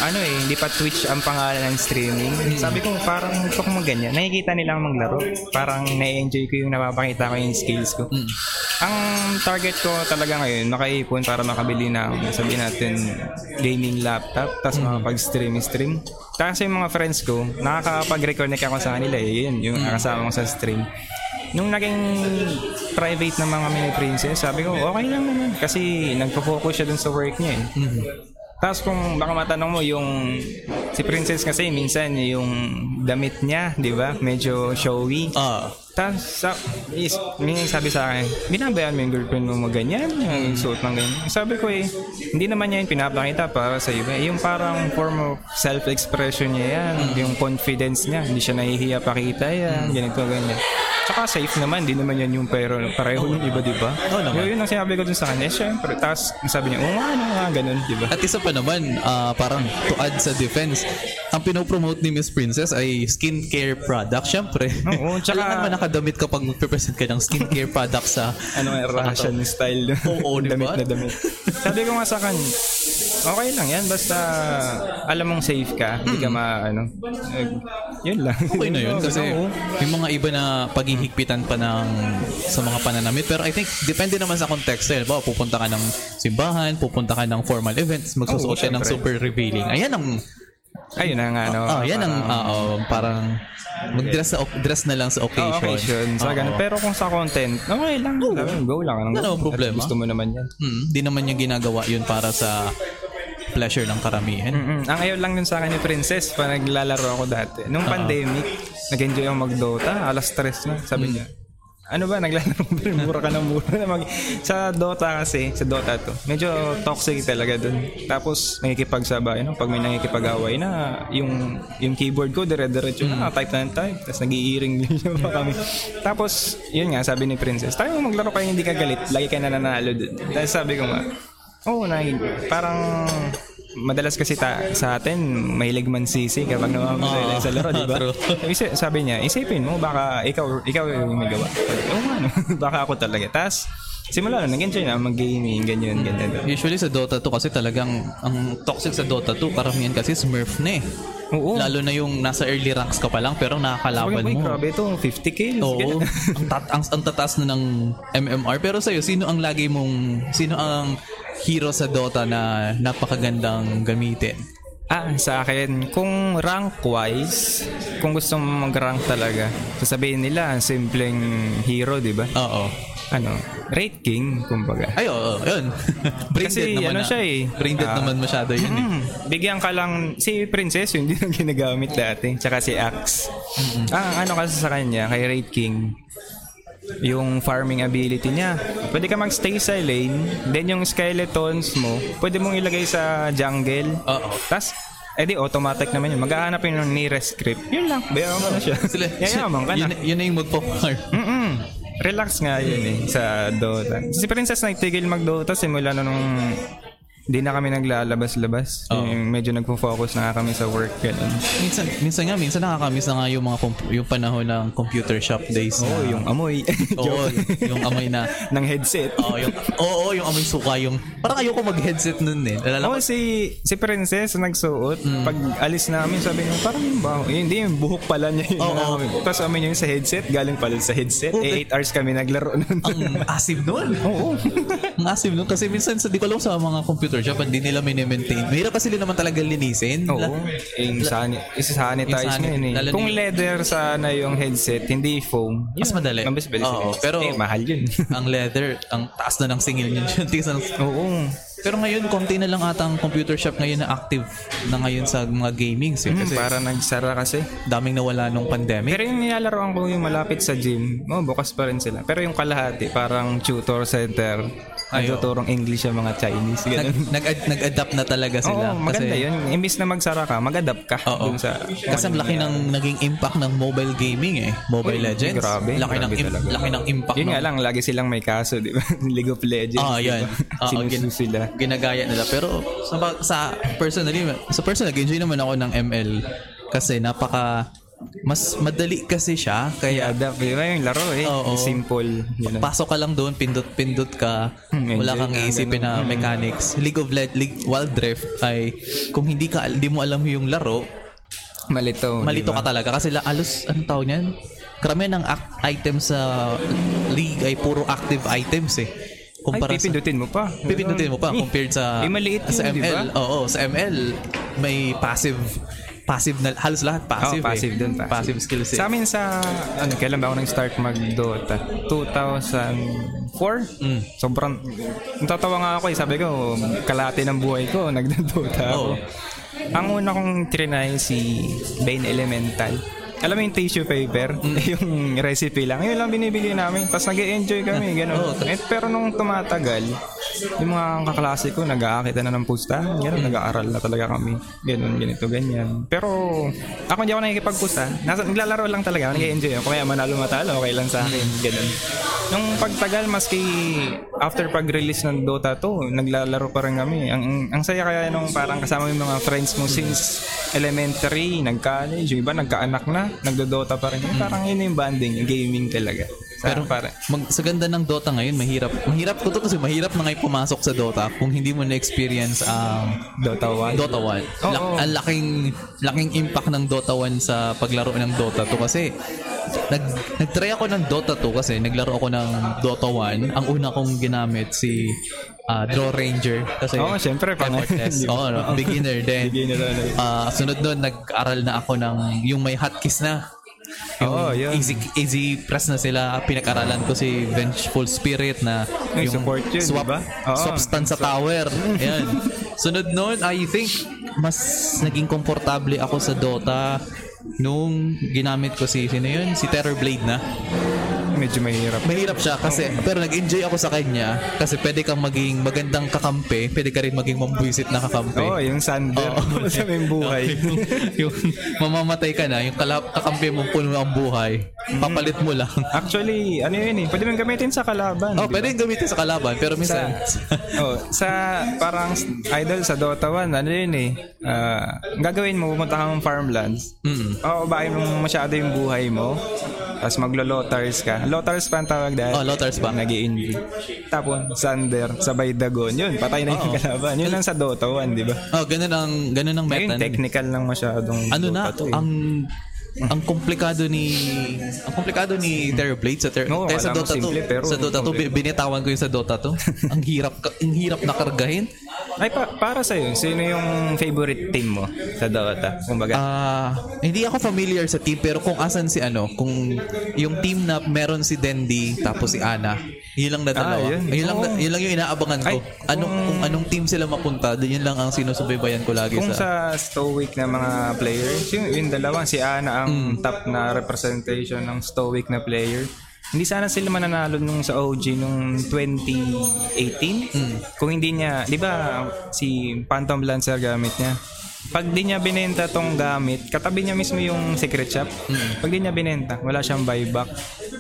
ano eh hindi pa Twitch ang pangalan ng streaming. Sabi ko parang gusto ko magganyan nakikita nila maglaro. Parang na-enjoy ko yung napapakita ko yung skills ko. Ang target ko talaga ngayon makaipon para makabili ng sabihin natin gaming laptop tapos makapag-stream stream kasi yung mga friends ko nakakapag-reconnect ako sa kanila eh. Yun yung kasama ko sa stream Nung naging private naman kami ni Princess, sabi ko, okay lang naman. Kasi nagpo-focus siya dun sa work niya eh. Tapos kung baka matanong mo yung si Princess kasi minsan yung damit niya, 'di ba? Medyo showy. Ah, Tapos sa is, may sabi sa akin, binabayaan mo yung girlfriend mo maganyan, yung suot ng ganyan. Sabi ko eh, hindi naman niya yung pinapakita para sa iba. Yung parang form of self-expression niya yan, yung confidence niya, hindi siya nahihiya pakita yan, ganito, ganyan. Tsaka safe naman, di naman yan yung pero pareho yung iba, di ba? Oo naman. Yun ang sinabi ko dun sa kanya, syempre. Tapos sabi niya, oo nga, ano nga, ganun, di ba? At isa pa naman, ah, parang to add sa defense, ang pinopromote ni Miss Princess ay skincare product. Siyempre. Oo, tsaka- Alam naman nakadamit kapag magpe-present ka ng skincare product sa... ano nga, Russian style. Oo, di damit ba? na damit. Sabi ko nga sa kanya, okay lang yan, basta alam mong safe ka, hindi ka ma, ano, eh, yun lang. Okay na yun kasi Oo. may mga iba na paghihigpitan pa ng sa mga pananamit pero I think depende naman sa context eh. Ba, pupunta ka ng simbahan, pupunta ka ng formal events, magsusuot Oo, ka ng syempre. super revealing. Ayan ang Ayun na nga, ano. ah, yan ang ah, oh, parang mag-dress sa dress na lang sa Oh, occasion. occasion. Sa Oo. ganun. Pero kung sa content, okay lang. Go lang. Anong Wala namang problema. Gusto mo naman yan. Hmm, di naman niya ginagawa yun para sa pleasure ng karamihan. Mm-mm. Ang ayaw lang nun sa akin ni Princess, pa naglalaro ako dati. Nung pandemic, nag-enjoy ako mag-Dota, alas stress na. Sabi niya, ano ba, naglalaro ba rin? Mura ka ng mura na mag... Sa Dota kasi, sa Dota to, medyo toxic talaga dun. Tapos, nakikipagsabay, no? Pag may nakikipag-away na, yung, yung keyboard ko, dire-diretso na, type na ng type. Tapos, nag-i-earring din pa kami. Tapos, yun nga, sabi ni Princess, tayo maglaro kayo hindi ka galit, lagi ka nananalo dun. Tapos sabi ko nga, Oo, na, parang madalas kasi ta, sa atin mahilig man sisi kapag naman sa laro, di ba? True. Isi- sabi niya, isipin mo baka ikaw ikaw yung may gawa. Oo nga, no? baka ako talaga. Tapos simula na nag-enjoy na mag-gaming, ganyan, ganyan. Usually sa Dota 2 kasi talagang ang toxic sa Dota 2 karamihan kasi Smurf na eh. Oo. Lalo na yung nasa early ranks ka pa lang pero nakakalaban Sabi ko, "Uy, mo. grabe ito, 50 kills. Oo. ganyan. ang, tat ang, ang tataas na ng MMR. Pero sa'yo, sino ang lagi mong, sino ang hero sa Dota na napakagandang gamitin? Ah, sa akin, kung rank-wise, kung gusto mo mag-rank talaga, sasabihin nila, simpleng hero, di ba? Oo. Ano, Rate King, kumbaga. Ay, oo, yun. brain Kasi naman ano na. siya eh. Brain dead Ah. naman masyado yun eh. Mm, bigyan ka lang, si Princess, yun din ang ginagamit dati. Tsaka si Axe. Ah, ano kasi sa kanya, kay Raid King, yung farming ability niya. Pwede ka mag-stay sa lane, then yung skeletons mo, pwede mong ilagay sa jungle. Oo. Tapos, Eh di, automatic naman yun. Maghahanap yun ng nearest script. Yun lang. Bayaran mo na siya. Sila, Yayaman ka yun, na. yun na yung magpo-farm. Relax nga yun eh, sa Dota. Si Princess nagtigil mag-Dota simula na nung di na kami naglalabas-labas. Oo. Yung medyo nagpo-focus na kami sa work. Ganun. minsan, minsan nga, minsan nakakamiss na nga yung mga comp- yung panahon ng computer shop days. Oo, na- yung amoy. Oo, Joke. yung amoy na ng headset. Oo, yung oo, yung amoy suka yung parang ayoko mag-headset nun eh. Nalala ko Oo, si, si Princess nagsuot. Mm. Pag alis namin, sabi niya, parang yung baho. Eh, Hindi, yung buhok pala niya yun. Oo. Tapos amin yung sa headset, galing pala sa headset. Oo, eh, 8 hours kami naglaro nun. ang asim nun. Oo. Ang asim nun kasi minsan sa di ko alam sa mga computer shop hindi nila mini-maintain. Mahirap kasi nila naman talaga linisin. Oo. La- Yung sani- isa-sanitize mo yun eh. lalo Kung leather sana yung headset, hindi foam. Mas madali. Mas bilis Oo, pero- eh, mahal yun. ang leather, ang taas na ng singil niyan. Tigas na ng- Oo. Pero ngayon, konti na lang ata ang computer shop ngayon na active na ngayon sa mga gaming. Eh. Mm, Kasi para nagsara kasi. daming nawala nung pandemic. Pero yung nilalaroan ko yung malapit sa gym, oh, bukas pa rin sila. Pero yung kalahati, parang tutor center, Ay, nagtuturong English yung mga Chinese. Nag, Ganun. nag, nag-adapt na talaga Oo, sila. maganda kasi, yun. Imbis na magsara ka, mag-adapt ka Oo. dun sa... Kasi ang laki ng naging impact ng mobile gaming eh. Mobile Uy, Legends. grabe, laki ng grabe im- talaga. laki ng impact. Yun ng- nga lang, lagi silang may kaso, di ba? League of Legends. Ah, di yan. ba? Ah, Sinusu gin- sila. Ginagaya nila. Pero sa, sa personally, sa personal, nag-enjoy naman ako ng ML. Kasi napaka, mas madali kasi siya. Kaya Adapt, ba? Yung laro eh. Oo. Simple. Yun. pasok ka lang doon, pindot-pindot ka, Hmm, wala kang ka, iisipin na mechanics. League of Legends, League, Wild Rift ay kung hindi ka hindi mo alam yung laro, Malito. malito ba? ka talaga kasi la, alos anong tawag niyan? Karamihan ng act- items sa league ay puro active items eh. Ay, Kumpara sa pipindutin mo pa. pipindutin mo pa compared sa Eh, maliit sa yun, ba? ML. Oo, sa ML may passive passive na halos lahat passive. oh, passive eh. dun. Passive, Passive skills. Eh. Sa amin sa, ano, kailan ba ako nag-start mag-Dota? 2004? Mm. Sobrang, natatawa nga ako eh. Sabi ko, kalate ng buhay ko, nagdodota ako. Oo. Ang una kong trinay si Bane Elemental. Alam mo yung tissue paper? Mm. yung recipe lang. Yun lang binibili namin. Tapos nag enjoy kami. Ganun. Oo. Eh, pero nung tumatagal, yung mga kaklase ko, nag-aakita na ng pustahan. Ganun, nag-aaral na talaga kami. Ganun, ganito, ganyan. Pero ako hindi ako nakikipagpusta. Nasa, naglalaro lang talaga. Nag-enjoy ako. Kaya manalo matalo, okay lang sa akin. Ganun. Nung pagtagal, maski after pag-release ng Dota 2, naglalaro pa rin kami. Ang, ang saya kaya nung parang kasama yung mga friends mo since elementary, nag-college, yung iba nagkaanak na, nagdo-Dota pa rin. Yung Parang yun yung banding, yung gaming talaga. Pero para, mag, sa ganda ng Dota ngayon, mahirap. Mahirap ko to kasi mahirap na ngayon pumasok sa Dota kung hindi mo na-experience ang Dota 1. Dota 1. Oo. Lak- ang laking laking impact ng Dota 1 sa paglaro ng Dota 2 kasi nag nagtry ako ng Dota 2 kasi naglaro ako ng Dota 1. Ang una kong ginamit si ah, Draw Ranger kasi Oo, syempre, pang- effortless. Oo, no, beginner din. Beginner. Ah, sunod doon nag-aral na ako ng yung may hotkeys na. Yung Oo, yun. easy easy press na sila pinag-aralan ko si Vengeful Spirit na Ay, support yun, swap, di ba? Oo. swap sa tower. Ayan. Sunod noon, I think mas naging komportable ako sa Dota nung ginamit ko si sino yun? Si Terrorblade na. Medyo mahirap. Mahirap siya kasi pero nag-enjoy ako sa kanya kasi pwede kang maging magandang kakampi, pwede ka rin maging mambuisit na kakampi. Oo, oh, yung Sander. Oo. sa may buhay. yung, yung mamamatay ka na, yung kalap, kakampi mo puno ang buhay, papalit mo lang. Actually, ano yun eh, pwede mong gamitin sa kalaban. Oh, di ba? pwede gamitin sa kalaban, pero minsan oh, sa parang idol sa Dota 1, ano yun eh, ang gagawin mo, pupunta kang farmlands. Mm. Oo, babain mo masyado yung buhay mo. Tapos maglo-lotars ka. Lotars pa ang tawag dahil. Oh, Lotars pa. nag Tapos, Sander, sabay dagon. Yun, patay na yung kalaban. Yun lang sa Dota 1, di ba? Oh, ganun ang ganun ang meta. Ngayon, nun. technical lang masyadong ano Dota na 2 eh. ang ang komplikado ni ang komplikado ni Terrorblade sa ter- Oo, eh, sa Dota 2 simple, pero sa Dota 2 bi- binitawan ko yung sa Dota 2 ang hirap ang hirap na kargahin Ay, pa, para sa'yo, sino yung favorite team mo sa Dota? Kumbaga, ah hindi ako familiar sa team pero kung asan si ano kung yung team na meron si Dendi tapos si Ana yun lang na dalawa yun. yun lang Oo. yun lang yung inaabangan ko Ay, anong kung anong team sila mapunta yun lang ang sinusubaybayan ko lagi Kung sa sa Stoic na mga players, yung, yung dalawa, si Ana ang Mm. top na representation ng Stoic na player. Hindi sana sila mananalo nung sa OG nung 2018. Mm. Kung hindi niya, di ba si Phantom Lancer gamit niya? pag di niya binenta tong gamit, katabi niya mismo yung secret shop. Pag di niya binenta, wala siyang buyback.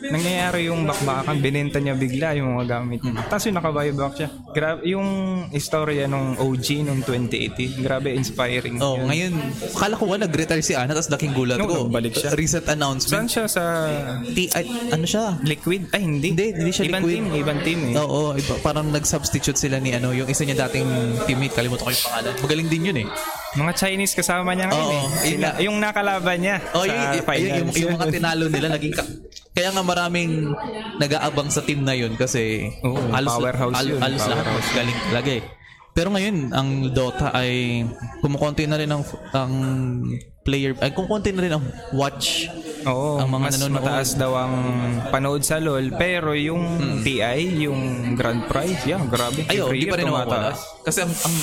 Nangyayari yung bakbakan, binenta niya bigla yung mga gamit. Tapos yung naka-buyback siya. Grabe, yung istorya nung OG nung 2018, grabe inspiring. Oh, Yun. ngayon, kala ko nga nag-retire si Ana tapos laking gulat No, ko. nagbalik siya. Recent Saan announcement. siya sa T- ay, ano siya? Liquid? Ay, hindi. Hindi, hindi siya ibang Liquid. team, ibang team eh. Oo, iba, parang nag-substitute sila ni ano, yung isa niya dating teammate, kalimutan ko yung pangalan. Magaling din yun eh. Mga Chinese kasama niya ngayon Oo, eh. Sila, yung nakalaban niya Oh, sa yung, yung, yung, yung, mga tinalo nila naging ka- kaya nga maraming nag-aabang sa team na yun kasi Oo, powerhouse al- yun, alos lahat powerhouse. galing talaga eh. Pero ngayon, ang Dota ay kumukonti na rin ang, ang player, ay kumukonti na rin ang watch. Oo, ang mga mas nanonood. mataas daw ang panood sa LoL. Pero yung PI, yung grand prize, yeah, grabe. Ay, oh, Every di pa rin nawawala. tumataas. Kasi ang, ang,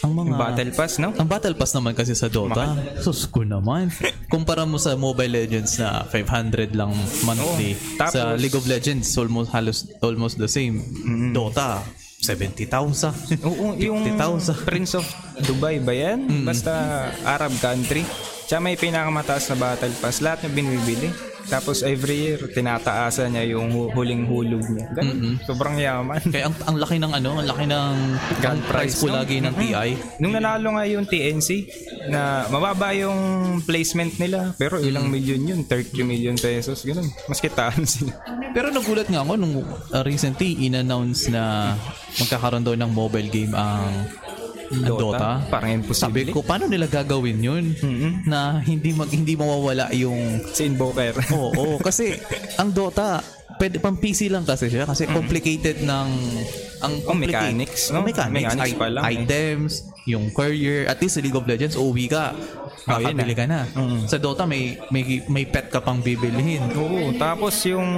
ang mga... Yung battle pass, no? Ang Battle Pass naman kasi sa Dota, sus ko naman. Kumpara mo sa Mobile Legends na 500 lang monthly. Oo. Tapos- sa League of Legends, almost halos almost the same. Dota, 70,000. Oo, yung 50,000. Prince of Dubai ba yan? Basta Arab country. Tsaka may pinakamataas na battle pass. Lahat na binibili. Tapos every year, tinataasan niya yung hu- huling hulog niya. Ganun. Sobrang yaman. Kaya ang, ang laki ng ano, ang laki ng Grand ang price prize, po no? lagi ng TI. Nung nanalo nga yung TNC, na mababa yung placement nila, pero ilang million yun, 30 million pesos, ganun. Mas kitaan sila. Pero nagulat nga ako nung uh, recently in-announce na magkakaroon daw ng mobile game ang ang Dota. Parang Sabi imposible. ko, paano nila gagawin yun? Na hindi mag hindi mawawala yung Si Invoker. Oo, oo, kasi ang Dota pwede pang PC lang kasi siya kasi complicated ng ang Oh, complicate- mechanics, no? Oh, mechanics, Mechanics pa lang, eh. Yung courier, at least sa League of Legends, OV ka. Oh, Makakabili na. ka na. Sa Dota may may may pet ka pang bibilhin. Oo, tapos yung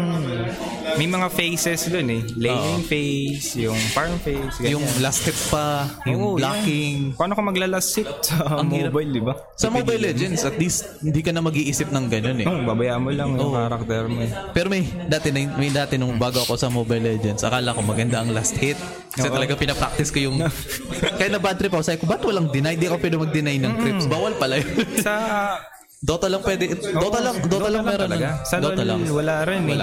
may mga phases dun eh. Laning phase, yung farm phase, ganyan. Yung last hit pa, yung Oo, blocking. yan. Paano ka maglalast hit sa Ang hirap. mobile, di ba? Sa Mobile Legends, at least hindi ka na mag-iisip ng ganun eh. Oo, babayaan mo lang yung Oo. character mo. eh. Pero may dati na, may dati nung bago ako sa Mobile Legends, akala ko maganda ang last hit. Kasi Oo. talaga pinapractice ko yung... Kaya na bad trip ako. Sabi ko, ba't walang deny? Di ako pwede mag-deny ng trips. Bawal pala yun. Sa Dota lang pwede. Dota lang, Dota, lang meron. talaga. nun. Sa Dota LoL, lang. wala rin eh.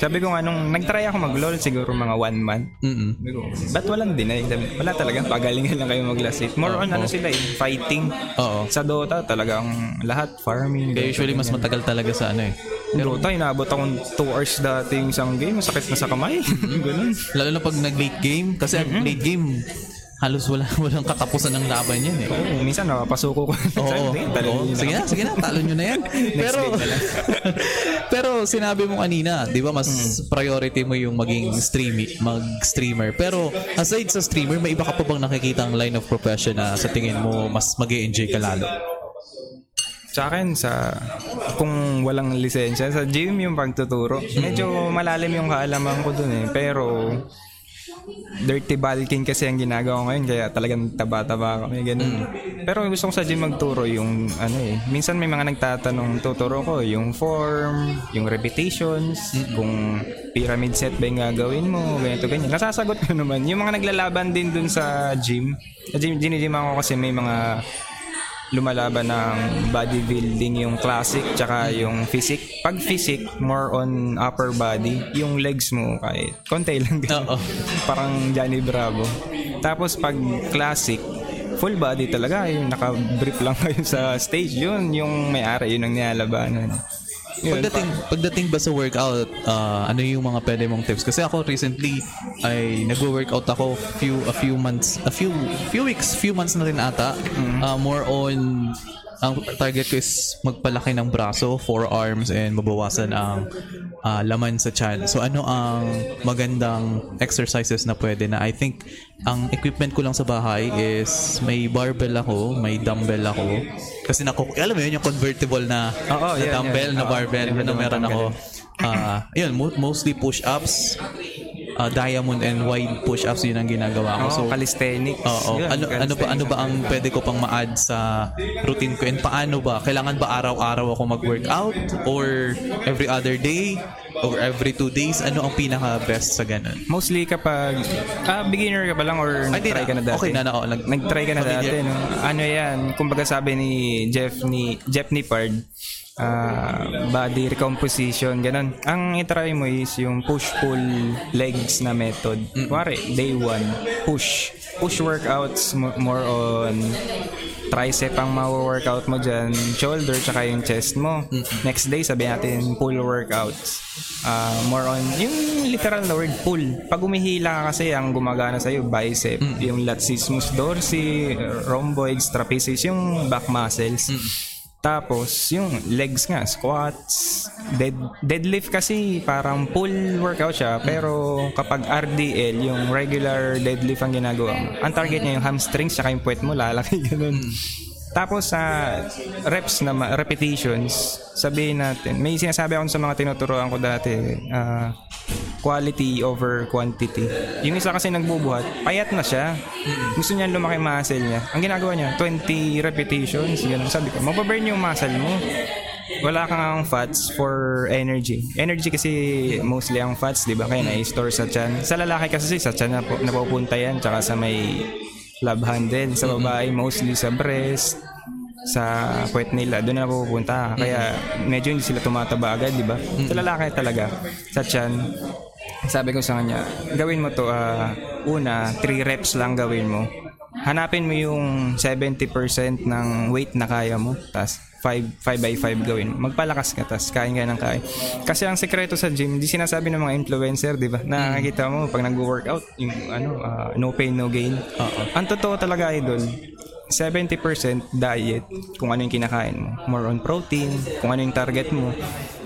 Sabi ko nga, nung nag-try ako mag-LoL, siguro mga one month. Mm-mm. Sabi ko, ba't walang deny? Sabi, Wala talaga, pagalingan lang kayo mag-last hit. More on ano sila eh, fighting. Oo. Sa Dota, talagang lahat, farming. Kaya usually mas matagal talaga sa ano eh. Pero Dota, inabot akong 2 hours dati yung isang game, masakit na sa kamay. Ganun. Lalo na pag nag-late game. Kasi ang late game, halos wala, walang katapusan ng laban yan eh. Oo, minsan napapasuko ko. Oo. Talo Oo. Sige na, sige na, talo nyo na yan. pero, pero sinabi mo kanina, di ba mas Hmm. priority mo yung maging streamy, mag-streamer. Pero aside sa streamer, may iba ka pa bang nakikita ang line of profession na sa tingin mo mas mag enjoy ka lalo? Sa akin, sa kung walang lisensya, sa gym yung pagtuturo. Medyo malalim yung kaalaman ko dun eh. Pero dirty bulking kasi ang ginagawa ko ngayon kaya talagang taba-taba kami ganun. Pero gusto ko sa gym magturo yung ano eh. Minsan may mga nagtatanong tuturo ko yung form, yung repetitions, kung pyramid set ba yung gagawin mo, ganito ganyan. Nasasagot ko naman. Yung mga naglalaban din dun sa gym. Sa gym, gym ako kasi may mga lumalaban ng bodybuilding yung classic tsaka yung physic. Pag physic, more on upper body. Yung legs mo kahit konti lang. Oo. Parang Johnny Bravo. Tapos pag classic, full body talaga. Yung naka-brief lang kayo sa stage. Yun, yung may-ari. Yun ang nilalabanan. Yun, Pagdating, pagdating ba sa workout, ah, ano yung mga pwede mong tips? Kasi ako recently ay nagwo-workout ako few a few months, a few few weeks, few months na rin ata. Ah, more on ang target ko is magpalaki ng braso, forearms, and mabawasan ang ah, laman sa chan. So ano ang magandang exercises na pwede na I think ang equipment ko lang sa bahay is may barbell ako, may dumbbell ako. Kasi naku, alam mo yun yung convertible na, Oo, na yan, dumbbell yan. na barbell na yan, meron ako. Ah, yun, mo- mostly push-ups, ah, diamond and wide push-ups yun ang ginagawa ko. Oo, So, calisthenics. Oo. Yun, Ano ano ba ano ba ang pwede ko pang ma-add sa routine ko and paano ba? Kailangan ba araw-araw ako mag-workout or every other day or every two days? Ano ang pinaka-best sa ganun? Mostly kapag ah, beginner ka pa lang or Ay, di nag-try ka na dati. Okay na, na, nag, Nag-try ka na dati, Familiar. no? Ano yan, kumbaga sabi ni Jeff ni Jeff Nippard, ah, body recomposition, ganun. Ang itry mo is yung push-pull legs na method. Kuwari, day one, push. Push workouts mo- more on tricep ang ma-workout mo dyan, shoulder, tsaka yung chest mo. Next day, sabi natin, pull workouts. Ah, more on, yung literal na word, pull. Pag umihila ka kasi, ang gumagana sa'yo, bicep, yung latissimus dorsi, rhomboids, trapezius, yung back muscles. Tapos, yung legs nga, squats, dead, deadlift kasi parang pull workout siya. Pero kapag RDL, yung regular deadlift ang ginagawa mo, ang target niya yung hamstrings tsaka yung puwet mo, lalaki ganun. Tapos sa reps na repetitions, sabihin natin, may sinasabi ako sa mga tinuturoan ko dati, ah, quality over quantity. Yung isa kasi nagbubuhat, payat na siya. Gusto niya lumaki muscle niya. Ang ginagawa niya, 20 repetitions, ganun. Sabi ko, mababurn yung muscle mo. Wala kang fats for energy. Energy kasi mostly ang fats, di ba? Kaya na-store sa chan. Sa lalaki kasi sa chan na napupunta yan, tsaka sa may love handle. Sa babae, mostly sa breast, sa puwet nila, doon na napupunta. Kaya medyo hindi sila tumataba agad, di ba? Sa lalaki talaga, sa chan, sabi ko sa kanya, gawin mo to, ah, una, 3 reps lang gawin mo. Hanapin mo yung 70% ng weight na kaya mo, tas 5, 5 by 5 gawin. Magpalakas ka, tas kain ka ng kain. Kasi ang sekreto sa gym, di sinasabi ng mga influencer, di ba? Nakakita mo, pag nag-workout, yung ano, ah, no pain, no gain. Ang totoo talaga, idol, 70% diet kung ano yung kinakain mo. More on protein, kung ano yung target mo.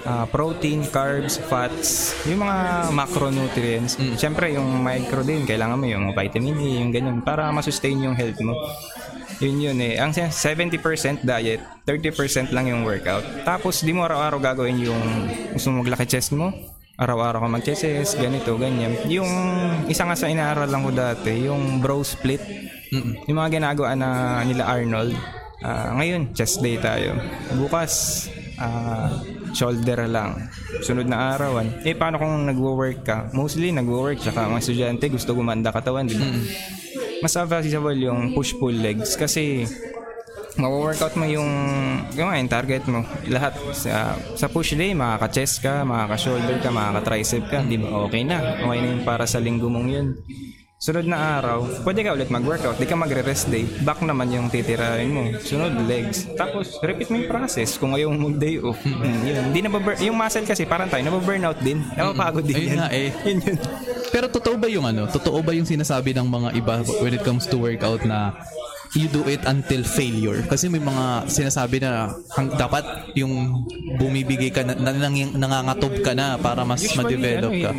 Ah, protein, carbs, fats, yung mga macronutrients. Siyempre, yung micro din, kailangan mo yung vitamin A, yung ganun, para masustain yung health mo. Yun yun eh. Ang 70% diet, 30% lang yung workout. Tapos, di mo araw-araw gagawin yung gusto mo maglaki chest mo, araw-araw ka mag-chest, ganito, ganyan. Yung isa nga sa inaaral lang ko dati, yung bro split. Yung mga ginagawa na nila Arnold. Ah, ngayon, chest day tayo. Bukas, ah, shoulder lang. Sunod na arawan. Eh, paano kung nagwo-work ka? Mostly, nagwo-work. Tsaka mga estudyante gusto gumanda katawan, di ba? Mas advisable yung push-pull legs kasi mawo-workout mo yung yung target mo. Lahat sa sa push day makaka-chest ka makaka-shoulder ka makaka-tricep ka di ba? Okay na. Okay na yun para sa linggo mong yun. Sunod na araw pwede ka ulit mag-workout di ka magre-rest day back naman yung titirahin mo. Sunod legs. Tapos repeat mo yung process kung mo mag-day off. Mm, yun. Hindi na yung muscle kasi parang tayo nababurnout din. Napapagod din yan. nga eh. yun yun. Pero totoo ba yung ano? Totoo ba yung sinasabi ng mga iba when it comes to workout na you do it until failure? Kasi may mga sinasabi na hang, dapat yung bumibigay ka na, na, nang, nangangatob ka na para mas ma-develop ano ka.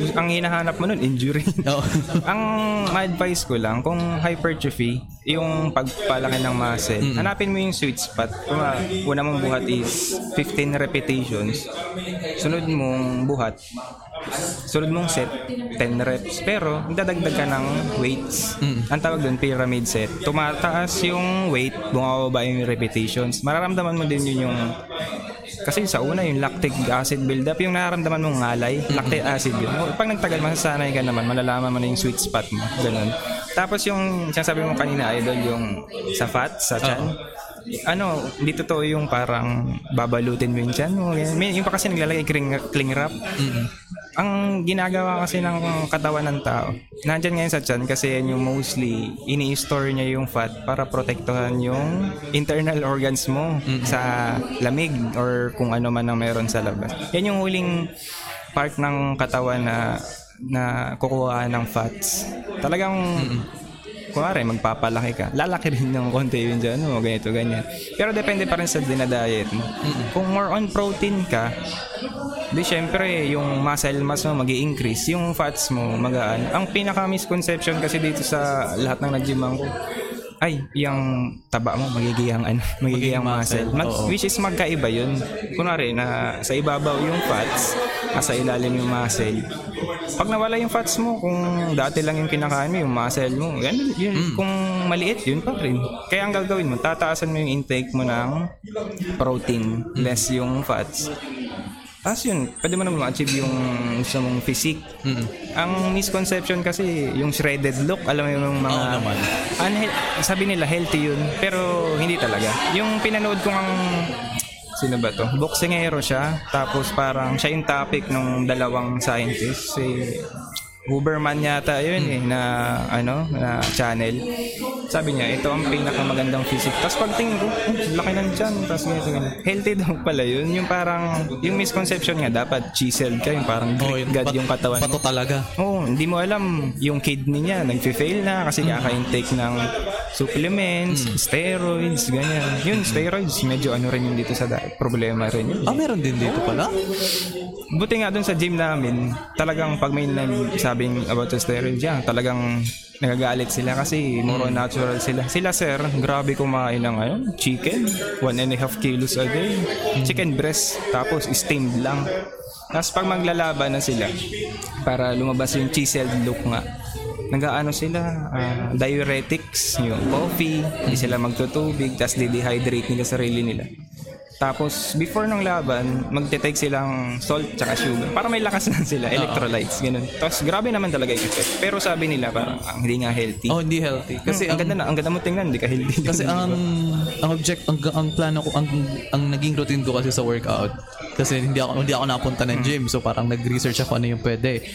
eh, ang hinahanap mo nun, injury. Oo. ang ma-advise ko lang, kung hypertrophy, yung pagpalaki ng muscle, hanapin mo yung sweet spot. Kung ah, una mong buhat is 15 repetitions, sunod mong buhat, sunod mong set, 10 reps. Pero, dadagdag ka ng weights. Ang tawag doon, pyramid set. Tumataas yung weight, bumababa yung repetitions. Mararamdaman mo din yun yung kasi sa una, yung lactic acid buildup, yung nararamdaman mong ngalay, lactic acid yun. Pag nagtagal, masasanay ka naman, malalaman mo na yung sweet spot mo. Ganun. Tapos yung sinasabi mo kanina, idol, yung sa fat, sa chan. Ano, hindi totoo yung parang babalutin mo yung chan mo. May, yung pa kasi naglalagay cling, cling wrap. Ang ginagawa kasi ng katawan ng tao, nandyan ngayon sa chan kasi yan yung mostly ini-store niya yung fat para protektuhan yung internal organs mo sa lamig or kung ano man ang meron sa labas. Yan yung huling part ng katawan na na kukuha ng fats. Talagang Kunwari, magpapalaki ka. Lalaki rin ng konti yun dyan, o ganito, ganyan. Pero depende pa rin sa dinadiet mo. Kung more on protein ka, di syempre, yung muscle mass mo mag increase yung fats mo magaan. Ang pinaka-misconception kasi dito sa lahat ng nag-gyman ko, ay, yung taba mo, magiging ano, Magiging muscle. Mag, oo. which is magkaiba yun. Kunwari, na sa ibabaw yung fats, nasa ilalim yung muscle. Pag nawala yung fats mo, kung dati lang yung kinakain mo, yung muscle mo, yan, yun, Mm. kung maliit, yun pa rin. Kaya ang gagawin mo, tataasan mo yung intake mo ng protein, Mm. less yung fats. Tapos yun, pwede mo naman ma-achieve yung gusto mong physique. Ang misconception kasi, yung shredded look, alam mo yung mga... Oo naman. Unhe- sabi nila healthy yun, pero hindi talaga. Yung pinanood ko ang... Sino ba to? Boxingero siya, tapos parang siya yung topic ng dalawang scientists. Si Huberman yata yun eh, na ano, na channel. Sabi niya, ito ang pinakamagandang physique. Tapos pagtingin ko, oh, laki ng tiyan. Tapos ganito, ganito. Healthy daw pala yun. Yung parang, yung misconception nga, dapat chiseled ka. Yung parang Oh, Greek yun, god pat- yung katawan mo. Pato talaga. Oo, hindi mo alam yung kidney niya, nag-fail na kasi kaka-intake ng supplements, steroids, ganyan. Yun, steroids, medyo ano rin yun dito sa da- problema rin yun. Ah, meron din dito pala? Buti nga dun sa gym namin, talagang pag may nagsabing about the steroids, yan, talagang nagagalit sila kasi more on natural sila. Sila sir, grabe kumain ng ano, chicken, one and a half kilos a day. Chicken breast, tapos steamed lang. Tapos pag maglalaban na sila, para lumabas yung chiseled look nga, nagaano sila, ah, diuretics, yung coffee, hindi sila magtutubig, tapos di-dehydrate nila sarili nila. Tapos, before ng laban, magte-take silang salt tsaka sugar. Para may lakas na sila, electrolytes, ganun. Tapos, grabe naman talaga yung effect. Pero sabi nila, parang ah, hindi nga healthy. Oh, hindi healthy. Kasi ang, ang, ganda na, ang ganda mo tingnan, hindi ka healthy. kasi ang ang object ang, ang plano ko ang ang naging routine ko kasi sa workout kasi hindi ako hindi ako napunta ng gym so parang nag-research ako ano yung pwede.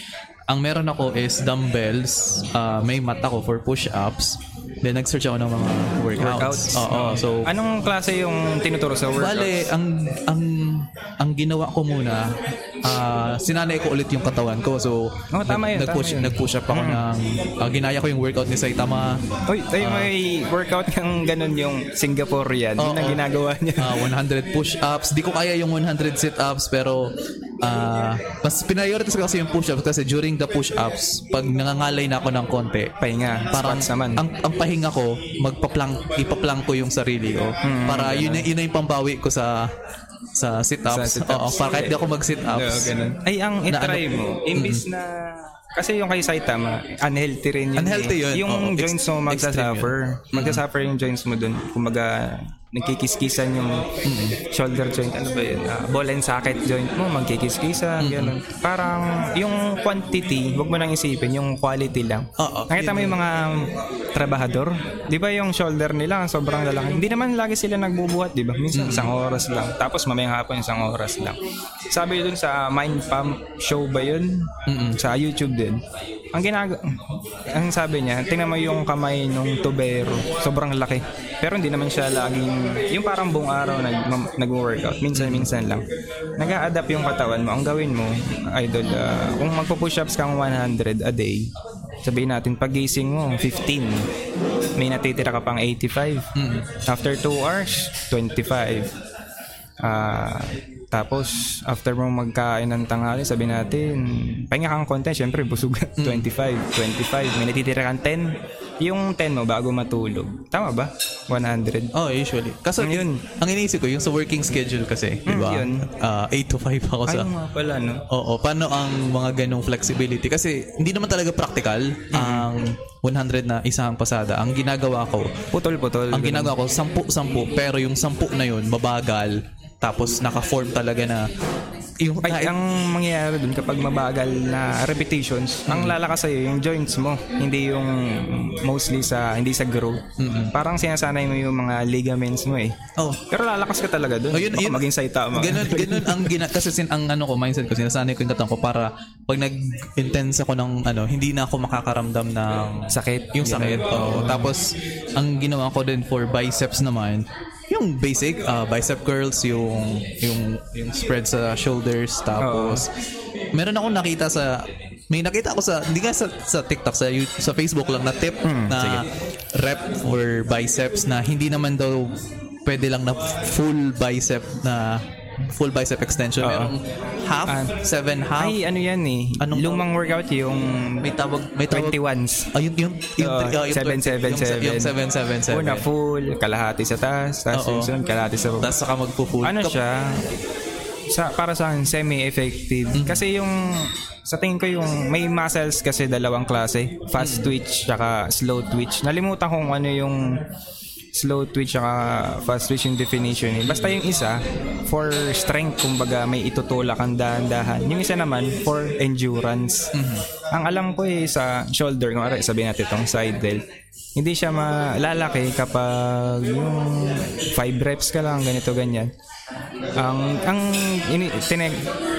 Ang meron ako is dumbbells, ah, may mat ako for push-ups. Then nag-search ako ng mga workouts. Workouts. Oo, so Anong klase yung tinuturo sa workout? Bale, ang ang ang ginawa ko muna, ah sinanay ko ulit yung katawan ko. So, Oh, tama yun, nag-push, tama yun. nag-push up ako ng, ah, ginaya ko yung workout ni Saitama. Uy, tayo may workout kang ganun yung Singaporean. Oo. Yun ang ginagawa niya. Ah, 100 push-ups. Di ko kaya yung 100 sit-ups pero ah mas prioritize ko kasi yung push-ups kasi during the push-ups, pag nangangalay na ako ng konti, Pahinga, parang naman. ang ang pahinga ko magpa-plank ipaplank ko yung sarili ko para yun yun na yung pambawi ko sa sa sit-ups. Sa sit-ups. Oo, para kahit di ako mag-sit-ups. Oo, ganun. Ay, ang Na itry ano- mo, imbis na... Kasi yung kay Saitama, unhealthy rin yun. Unhealthy eh. yun. Yung Oo, joints mo magsasuffer. Magsasuffer yung joints mo dun. Kumbaga, nagkikiskisan yung shoulder joint. Ano ba yun? Ah, ball and socket joint mo, magkikiskisan. Ganun. Parang yung quantity, wag mo nang isipin, yung quality lang. Nakita mo yung mga trabahador? Di ba yung shoulder nila sobrang lalaki? Hindi naman lagi sila nagbubuhat, di ba? Minsan isang oras lang. Tapos mamayang hapon isang oras lang. Sabi dun sa Mind Pump show ba yun? Sa YouTube din. Ang ginag ang sabi niya, tingnan mo yung kamay nung tubero, sobrang laki. Pero hindi naman siya laging yung parang buong araw nag nag-workout. Minsan-minsan lang. nag adapt yung katawan mo. Ang gawin mo, idol, ah, kung magpo-push-ups kang 100 a day, sabihin natin pagising mo 15 may natitira ka pang 85 after 2 hours 25 ah tapos after mo magkain ng tanghali sabi natin pahinga kang konti syempre busog ka. 25 25 may natitira kang 10 yung 10 mo bago matulog tama ba 100 Oh, usually. Kasi Yun. ang iniisip ko, yung sa working schedule kasi, di ba? yun. Ah, 8 to 5 ako sa... ay nga pala no Oo, paano ang mga ganong flexibility? Kasi hindi naman talaga practical ang 100 na isang pasada. Ang ginagawa ko, putol-putol ang ginagawa ko, 10-10, pero yung 10 na yun, mabagal. Tapos naka-form talaga na yung Ay, ang mangyayari dun kapag mabagal na repetitions, ang lalakas sa'yo yung joints mo, hindi yung mostly sa hindi sa growth. Parang sinasanay mo yung mga ligaments mo eh. Oh, Pero lalakas ka talaga dun. Oh, yun- Baka yun- maging saitama. Ganun, ganun ang gina kasi sin ang ano ko mindset ko sinasanay ko yung katawan ko para pag nag-intense ako ng ano hindi na ako makakaramdam ng Sakit. yung sakit. Oo. Tapos ang ginawa ko din for biceps naman yung basic uh, bicep curls yung yung yung spread sa shoulders tapos meron akong nakita sa may nakita ako sa hindi nga sa, sa TikTok sa sa Facebook lang na tip na rep for biceps na hindi naman daw pwede lang na full bicep na full bicep extension. Merong half, Ah. seven half. Ay, ano yan eh. Anong Lumang workout yung may tawag, may tawag. 21s. Ah, yung, yung, yung, Oo, ah, yung, 777. Yung 777. Una full, kalahati sa taas, tapos yung sunod kalahati sa baba. Tapos saka magpo-full. ano siya sa para sa akin semi-effective Mm-hmm. kasi yung sa tingin ko yung may muscles kasi dalawang klase Mm-hmm. fast twitch tsaka slow twitch nalimutan kung ano yung slow twitch saka fast twitch yung definition eh. Basta yung isa, for strength, kumbaga may itutulak ang dahan-dahan. Yung isa naman, for endurance. Ang alam ko eh, sa shoulder, kung sabihin natin itong side delt, hindi siya malalaki kapag yung 5 reps ka lang, ganito, ganyan. Ang, ang, ini, tineg,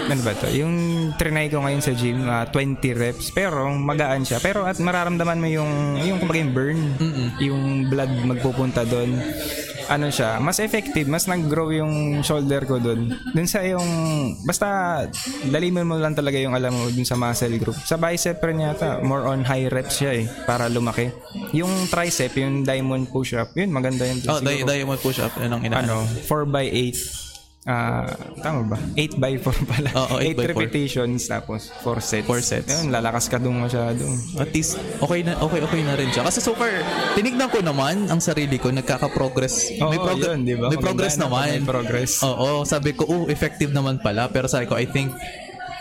ano ba to? Yung trinay ko ngayon sa gym, ah, 20 reps, pero magaan siya. Pero at mararamdaman mo yung, yung kumbaga yung burn, yung blood magpupunta doon. Ano siya, mas effective, mas nag-grow yung shoulder ko doon. Dun sa yung, basta dalimin mo lang talaga yung alam mo dun sa muscle group. Sa bicep rin yata, more on high reps siya eh, para lumaki. Yung tricep, yung diamond push-up, yun maganda yun. Oh, di- diamond push-up. Yun ang ina ano, 4 by 8 Ah, tama ba? 8 by 4 pala. Oo, 8 8 by 4. repetitions tapos 4 sets. Four sets. Yun, lalakas ka dun masyado. At least, okay na, okay, okay na rin siya. Kasi so far, tinignan ko naman ang sarili ko, nagkaka-progress. Oo, may, progr- yun, di ba? may progress Maganda na naman. may progress. Oo, sabi ko, oh, effective naman pala. Pero sabi ko, I think,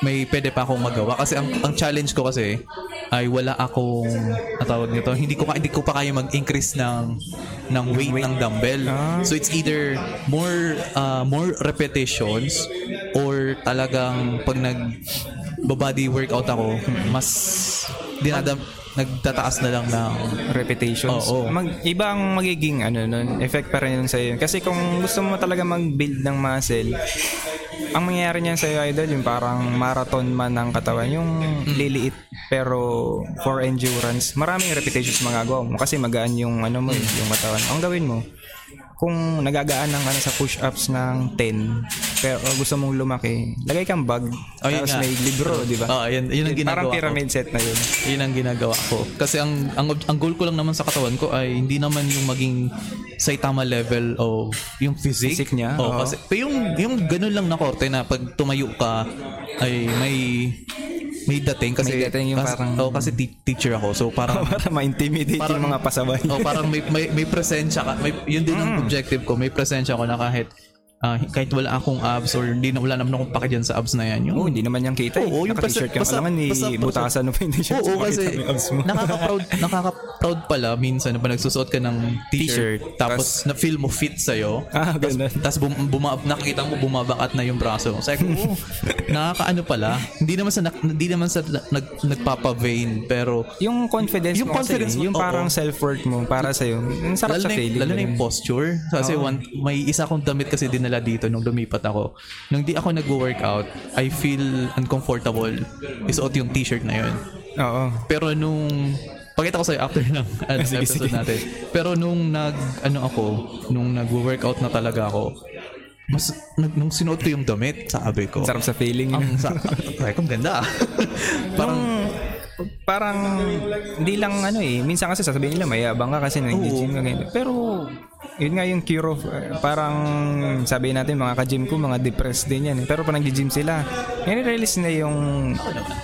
may pwede pa akong magawa. Kasi ang, ang challenge ko kasi, ay wala akong natawag nito. Hindi ko hindi ko pa kaya mag-increase ng ng weight, ng dumbbell. Ah. So it's either more uh, more repetitions or talagang pag nag body workout ako, mas dinadam nagtataas na lang ng repetitions. Oo. Mag, iba ang magiging ano nun, effect pa rin yun sa'yo. Kasi kung gusto mo talaga mag-build ng muscle, ang mangyayari niyan sa'yo, idol, yung parang marathon man ng katawan, yung liliit pero for endurance, maraming repetitions magagawa mo kasi magaan yung ano mo, yung katawan. Ang gawin mo, kung nagagaan ng ano sa push-ups ng 10 pero gusto mong lumaki, lagay kang bag Oh, tapos nga. may libro, di ba? Oo, yun, yun ang ginagawa Parang ko. pyramid set na yun. Yun ang ginagawa ko. Kasi ang, ang ang goal ko lang naman sa katawan ko ay hindi naman yung maging Saitama level of yung physique. Physique niya, Oo, oo. kasi pero yung yung ganun lang na korte na pag tumayo ka ay may may dating kasi May dating yung kasi, parang- oh, kasi te- teacher ako. So parang para ma-intimidate Parang- yung mga pasabay. oh, parang may, may, may presensya ka. May, yun din ang objective ko. May presensya ko na kahit ah, kahit wala akong abs or hindi na wala naman akong paki dyan sa abs na yan. Yung, Oo, hindi naman yung kita eh. Oo, yung Naka-t-shirt ka basta- ni basta- basta- butasan mo pa yung t-shirt. Oo, kasi nakaka-proud, nakaka-proud pala minsan na pa nagsusuot ka ng t-shirt, T-shirt, tapos na feel mo fit sa'yo. Ah, ganun. Tapos bum, buma, nakikita mo bumabakat na yung braso. Sabi ko, oh, nakakaano pala. Hindi naman sa hindi naman sa nag, nagpapa-vain pero Yung confidence Yung mo confidence kasi, mo, yung parang oo. self-worth mo para sa'yo. Ang sarap lalo sa na, yung- feeling. lalo na yung posture. Kasi one, may isa akong damit kasi dinala dito nung lumipat ako. Nung di ako nag-workout, I feel uncomfortable isuot yung t-shirt na yun. Oo. Pero nung Pakita ko sa'yo after ng ano, Sige, episode sige. natin. Pero nung nag, ano ako, nung nag-workout na talaga ako, mas, nag, nung sinuot ko yung damit, sabi ko, Sarap sa feeling. ang sa, ko, ang ganda. Parang, parang hindi lang ano eh. Minsan kasi sasabihin nila mayabang ka kasi nag-gym ka ganyan. Pero yun nga yung cure of eh, parang sabi natin mga ka-gym ko mga depressed din yan eh. Pero pag nag-gym sila, nire-release na yung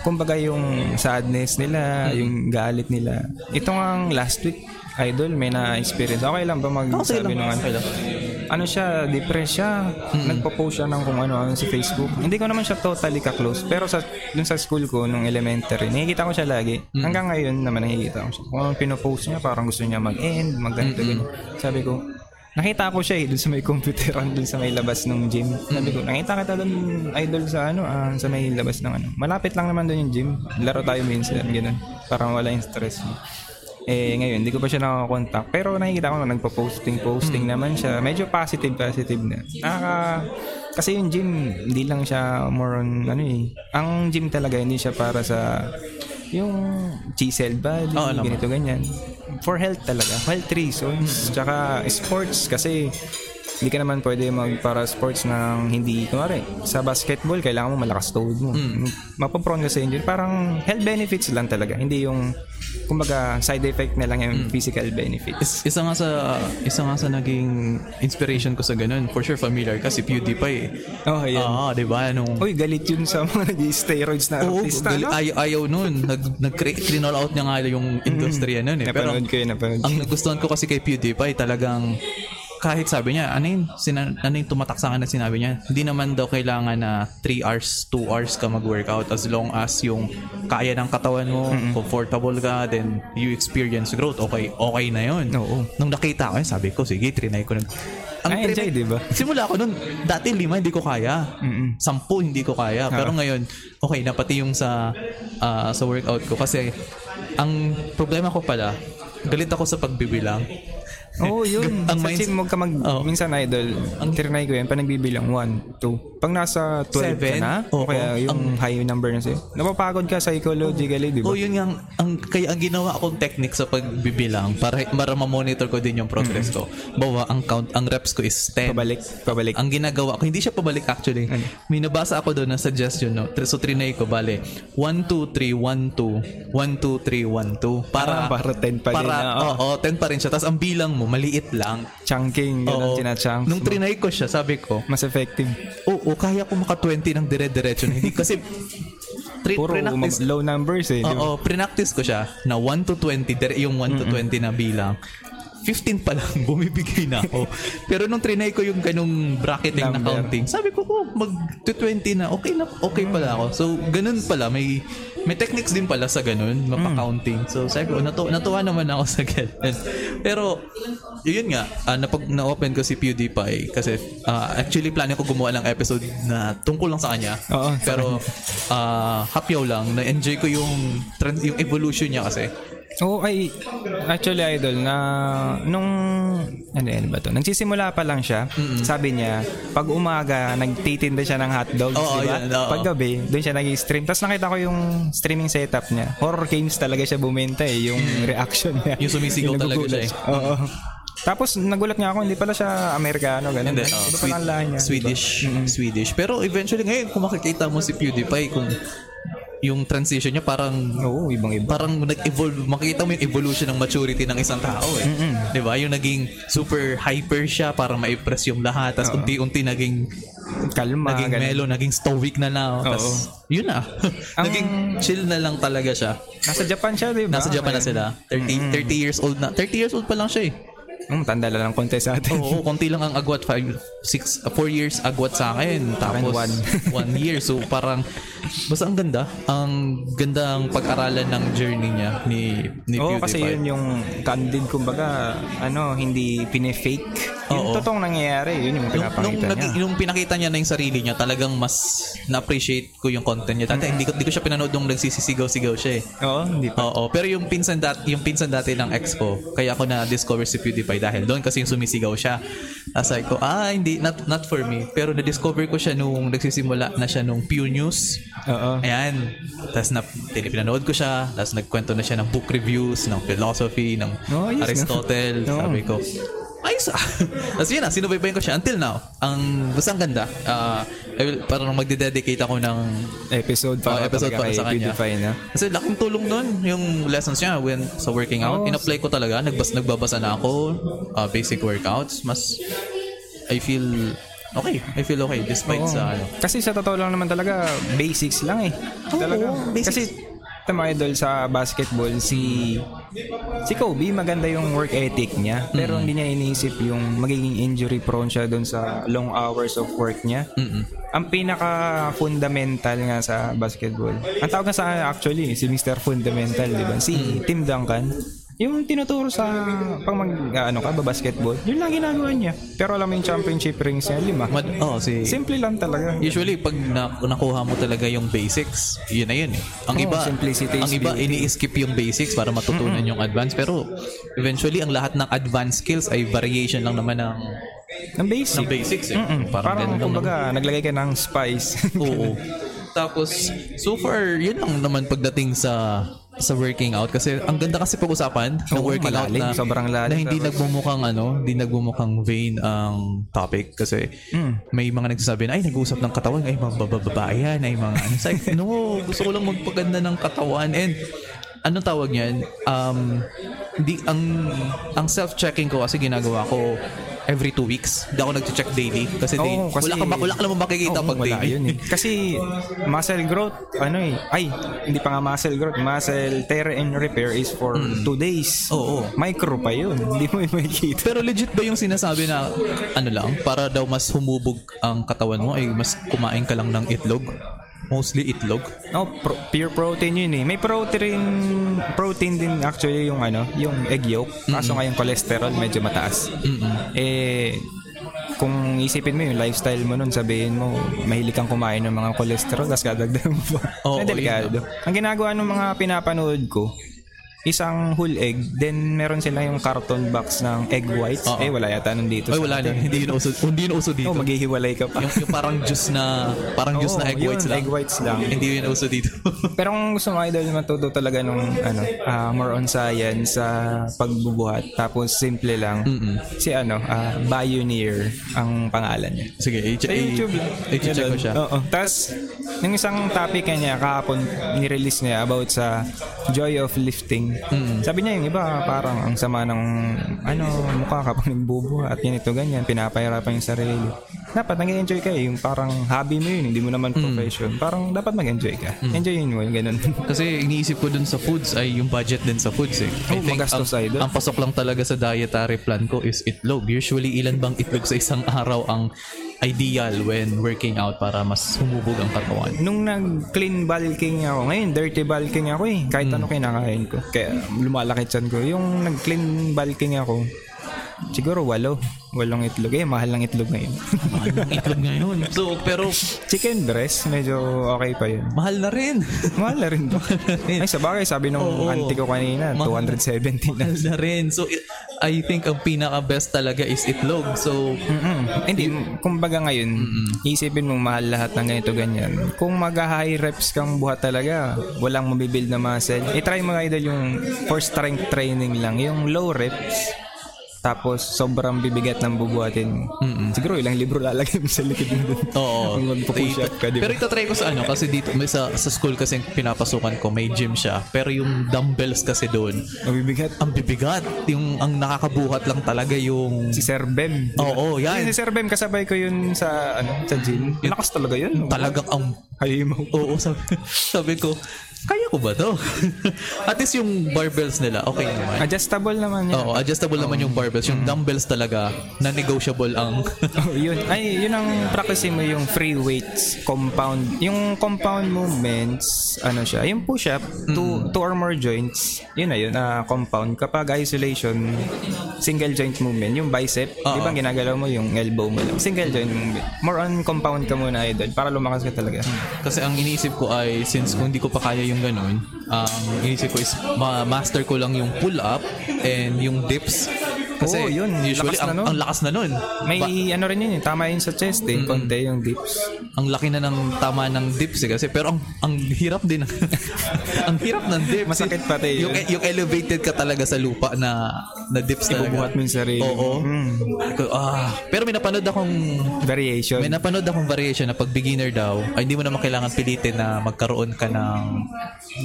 kumbaga yung sadness nila, yung galit nila. Ito nga last week idol may na-experience. Okay lang ba Okay magsabi lang, nung ano? okay ano siya, depressed siya. Nagpo-post siya ng kung ano-ano sa Facebook. Hindi ko naman siya totally ka-close. Pero sa, dun sa school ko, nung elementary, nakikita ko siya lagi. Hanggang ngayon naman nakikita ko siya. Kung anong pinopost niya, parang gusto niya mag-end, mag-ganito, ganyan. Sabi ko, nakita ko siya eh, dun sa may computeran, dun sa may labas ng gym. Sabi ko, nakita kita dun, idol sa ano, ah, sa may labas ng ano. Malapit lang naman dun yung gym. Laro tayo minsan, gano'n. Parang wala yung stress. Eh, ngayon, hindi ko pa siya nakakontakt. Pero nakikita ko na nagpo-posting, posting naman siya. Medyo positive, positive na. Nakaka... Kasi yung gym, hindi lang siya more on, ano eh. Ang gym talaga, hindi siya para sa yung chisel body, naman. ganito, ganyan. For health talaga. Health reasons. Tsaka sports kasi hindi ka naman pwede magpara sports ng hindi, kunwari, sa basketball, kailangan mo malakas tuhod mo. Mapaprone ka sa injury. Parang health benefits lang talaga. Hindi yung, kumbaga, side effect na lang yung physical benefits. is- isa nga sa isa nga sa naging inspiration ko sa ganun. For sure familiar kasi PewDiePie. eh. Oh, yan. Ah, 'di ba? Nung Uy, galit yun sa mga nag-steroids na Oo, artista, gali- no? ay- ayaw nun. Nag, nag clean out niya nga yung industriya nun eh. Pero Napanood ko yun, napanood ang nagustuhan ko kasi kay PewDiePie talagang kahit sabi niya, ano yung, sina, ano yung tumatak sa akin na sinabi niya, hindi naman daw kailangan na 3 hours, 2 hours ka mag-workout as long as yung kaya ng katawan mo, comfortable ka, then you experience growth, okay, okay na yun. Oo. Nung nakita ko yun, sabi ko, sige, trinay ko nun. Ay, enjoy, trinay- di ba? Simula ko nun, dati lima hindi ko kaya. Sampu hindi ko kaya. Pero ngayon, okay na pati yung sa ah, sa workout ko kasi ang problema ko pala, galit ako sa pagbibilang. Oo, oh, yun. Ang Sa gym, huwag ka mag... Oo. Minsan, idol, ang tirinay ko yan, pa nagbibilang 1, 2. Pag nasa 12 ka Seven? na, o Oo. kaya yung high number na sa'yo, napapagod ka psychologically, di ba? Oh, yun nga, ang, kaya ang ginawa akong technique sa pagbibilang para, para ma-monitor ko din yung progress ko. Bawa, ang count, ang reps ko is 10. Pabalik, pabalik. Ang ginagawa ko, hindi siya pabalik actually. May nabasa ako doon na suggestion, no? So, trinay ko, bale, 1, 2, 3, 1, 2, 1, 2, 3, 1, 2. Para, Ah, para 10 pa din para, na, oo. Oo, 10 pa rin siya. Tapos ang bilang mo, maliit lang. Chunking, Oo. ganun, tinachunks Nung mo. trinay ko siya, sabi ko, Mas effective. oo, kaya ko maka 20 ng dire-diretso. na Hindi kasi, tri- Puro mag- low numbers eh. Oo, pre-practice ko siya na 1 to 20, dire- yung 1 to 20 na bilang. 15 pa lang, bumibigay na ako. Pero nung trinay ko yung ganung bracketing na Number. counting, sabi ko, oh, mag to 20 na, okay na, okay pala ako. So, ganun pala, may may techniques din pala sa ganun, mapa-counting. So, sabi ko, natu- natuwa naman ako sa ganun. Pero, yun nga, ah, napag na-open ko si PewDiePie kasi ah, actually planning ko gumawa ng episode na tungkol lang sa kanya. Oo, Pero ah hapyaw lang, na-enjoy ko yung trend, yung evolution niya kasi. Oo, ay, actually, idol, na nung, ano yan ba to? Nagsisimula pa lang siya, sabi niya, pag umaga, nagtitinda siya ng hotdogs, Oo, di ba? yun, oo. Pag gabi, doon siya nag-stream. Tapos nakita ko yung streaming setup niya. Horror games talaga siya bumenta eh, yung reaction niya. Yung sumisigaw talaga siya eh. Oo. Tapos nagulat nga ako, hindi pala siya Amerikano, ganun. Hindi, Iba oh, pala Swed- ang lahi niya. Swedish. Swedish. Pero eventually ngayon, kung makikita mo si PewDiePie, kung yung transition niya parang Oo, ibang-iba. parang nag-evolve makikita mo yung evolution ng maturity ng isang tao eh. 'Di ba? Yung naging super hyper siya para ma-impress yung lahat. Tapos unti-unti naging Kalma, naging ganun. mellow, naging stoic na na. Tapos yun na. naging chill na lang talaga siya. Nasa Japan siya, di ba? Nasa Japan na sila. 30 30 years old na. 30 years old pa lang siya eh. Um, tanda lang ng konti sa atin. Oo, konti lang ang agwat. 5, 6, 4 years agwat sa akin. Tapos one. 1 year. So parang, basta ang ganda. Ang ganda ang pag-aralan ng journey niya ni, ni Oo, PewDiePie. kasi yun yung candid, kumbaga, ano, hindi pinefake. Yung Oo. totoong nangyayari, yun yung Nung, nung, pinapakita nag, niya. nung pinakita niya na yung sarili niya, talagang mas na-appreciate ko yung content niya. Dati, hindi, ko, hindi ko siya pinanood nung nagsisisigaw-sigaw siya eh. Oo, hindi pa. Oo, pero yung pinsan dati, yung pinsan dati ng ex ko, kaya ako na discover si PewDiePie dahil doon kasi yung sumisigaw siya. Tapos sabi ko, ah, hindi, not, not for me. Pero na-discover ko siya nung nagsisimula na siya nung Pew News. Oo. Ayan. Tapos na, pinanood ko siya. Tapos nagkwento na siya ng book reviews, ng philosophy, ng Oh, no? Aristotle. Oo. Sabi ko, ayos ah. Tapos yun na, sinubaybayan ko siya until now. Ang, basta ang ganda. Ah, I will, parang magde-dedicate ako ng Episode Oh, para, episode para sa kanya. Na. Kasi laking tulong nun yung lessons niya when sa working out. Oo. In-apply ko talaga. Nagbas, nagbabasa na ako. uh, basic workouts. Mas, I feel okay. I feel okay despite Oo. sa ano. Kasi sa totoo lang naman talaga, basics lang eh. talaga. basics. Kasi, tama idol sa basketball, si si Kobe, maganda yung work ethic niya. Pero hindi niya iniisip yung magiging injury prone siya doon sa long hours of work niya. Mm-mm. Ang pinaka-fundamental nga sa basketball. Ang tawag nga sa actually, si Mr. Fundamental, di ba? Si Tim Duncan. Yung tinuturo sa pang mag, ano ka, ba basketball, yun lang ginagawa niya. Pero alam mo yung championship rings niya, lima. Mad, oh, si Simple lang talaga. Usually pag na, nakuha mo talaga yung basics, yun na yun eh. Ang iba, simplicity is ang iba beauty. ini-skip yung basics para matutunan yung advance pero eventually ang lahat ng advanced skills ay variation lang naman ng Ng basic. ng basics eh. Mm-mm. Parang, ganun lang naman. kumbaga, naglagay ka ng spice. Oo. Tapos, so far, yun lang naman pagdating sa sa working out kasi ang ganda kasi pag-usapan ng Oo, working out malalim, na, sobrang lalim. na hindi Tapos- nagmumukhang ano, hindi nagmumukhang vain ang topic kasi Mm. may mga nagsasabi na ay nag-uusap ng katawan, ay mga bababae yan, ay mga ano. It's like, no, gusto ko lang magpaganda ng katawan and ano tawag niyan? Um, di, ang ang self-checking ko kasi ginagawa ko every two weeks. Hindi ako nag-check daily. Kasi, day, Oo, kasi- wala, ka, wala ka naman makikita Oo, pag wala daily. yun eh. Kasi muscle growth, ano eh, ay, hindi pa nga muscle growth, muscle tear and repair is for two days. Mm. Oo. Micro pa yun, hindi mo makikita. Pero legit ba yung sinasabi na ano lang, para daw mas humubog ang katawan mo ay mas kumain ka lang ng itlog? Mostly itlog? Oh, pro- pure protein yun eh. May protein protein din actually yung ano, yung egg yolk. Kaso nga yung cholesterol medyo mataas. Eh kung isipin mo yung lifestyle mo nun, sabihin mo, mahilig kang kumain ng mga cholesterol, tapos kadagdagan mo pa. Oo, Ay, delikado. Ang ginagawa ng mga pinapanood ko, isang whole egg, then meron sila yung carton box ng egg whites. Oo. Eh, wala yata nun dito. Ay wala na, hindi yun uso, hindi yun uso dito. Oh, maghihiwalay ka pa. yung, yung parang juice na, parang juice Oo, na egg yun, whites lang. egg whites lang. hindi yun uso dito. Pero kung gusto mo idol matuto talaga nung ano, ah, more on science sa pagbubuhat tapos simple lang. Si ano, ah, Bioneer ang pangalan niya. Sige, i- Sa YouTube lang. i-check ko siya. Oo. Tapos, yung isang topic niya kahapon ni-release niya about sa joy of lifting. Sabi niya yung iba parang ang sama ng ano, mukha kapag nagbubuhat, yan ito ganyan, pinapahirapan yung sarili. Dapat nag-enjoy ka eh, yung parang hobby mo yun, hindi mo naman profession. Parang dapat mag-enjoy ka. Enjoyin mo, yung ganun. Kasi iniisip ko dun sa foods ay yung budget din sa foods eh. Oo, magastos, ang, idol. ang pasok lang talaga sa dietary plan ko is itlog. Usually ilan bang itlog sa isang araw ang ideal when working out para mas humubog ang katawan? Nung nag-clean bulking ako, ngayon dirty bulking ako eh. Kahit ano kinakain ko. Kaya lumalaki chan ko. Yung nag-clean bulking ako, siguro walo. Walong itlog. Eh, mahal ng itlog ngayon. Mahal ng itlog ngayon. So, pero Chicken breast, medyo okay pa yun. mahal na rin. Mahal na rin. Ay, sa bagay, sabi nung Oo. auntie ko kanina, Mahal. 270 na. mahal na rin. So, i- think ang pinaka-best talaga is itlog. So, Mm-mm. Hindi, kumbaga ngayon, isipin mong mahal lahat ng ganito ganyan. Kung mag-high reps kang buhat talaga, walang mabibuild na muscle. I-try mo idol yung for strength training lang. Yung low reps, tapos sobrang bibigat ng bubuhatin mo. Siguro ilang libro lalagay mo sa likod mo dun. Oo. Kung magpo-push up ka, di ba? Pero ito try ko sa ano kasi dito may sa, sa school kasi pinapasukan ko may gym siya. Pero yung dumbbells kasi doon Mabibigat. ang bibigat. Yung ang nakakabuhat lang talaga yung Si Sir Bem. Oo, yan. Si Sir Bem, kasabay ko yun sa, ano, sa gym. Lakas talaga yun. talagang ang Halimaw. Oo, sabi, sabi ko, kaya ko ba to? At least yung barbells nila, okay naman. Adjustable naman yan. Oo, adjustable naman yung barbells. Yung dumbbells talaga, na-negotiable ang... Oh, yun. Ay, yun ang practice mo yung free weights compound. Yung compound movements, ano siya, yung push-up, two, two or more joints, yun na yun, ah, compound. Kapag isolation, single joint movement, yung bicep, di ba ginagalaw mo yung elbow mo lang. Single joint movement. More on compound ka muna, idol, para lumakas ka talaga. Kasi ang iniisip ko ay, since kung hindi ko pa kaya yung ganun, ang iniisip ko is ma-master ko lang yung pull-up and yung dips. Kasi Oo, yun. usually, Lakas na ang, nun. ang lakas na nun. May Ba- ano rin yun, eh, tama yun sa chest eh, konti yung dips. ang laki na ng tama ng dips eh, kasi pero ang ang hirap din ang hirap ng dips Masakit pati yung, yun. yung elevated ka talaga sa lupa na na dips talaga Ibubuhat mo yung sarili. oo Mm. Ko- ah, pero may napanood akong Variation. may napanood akong variation na pag beginner daw ay hindi mo naman kailangan pilitin na magkaroon ka ng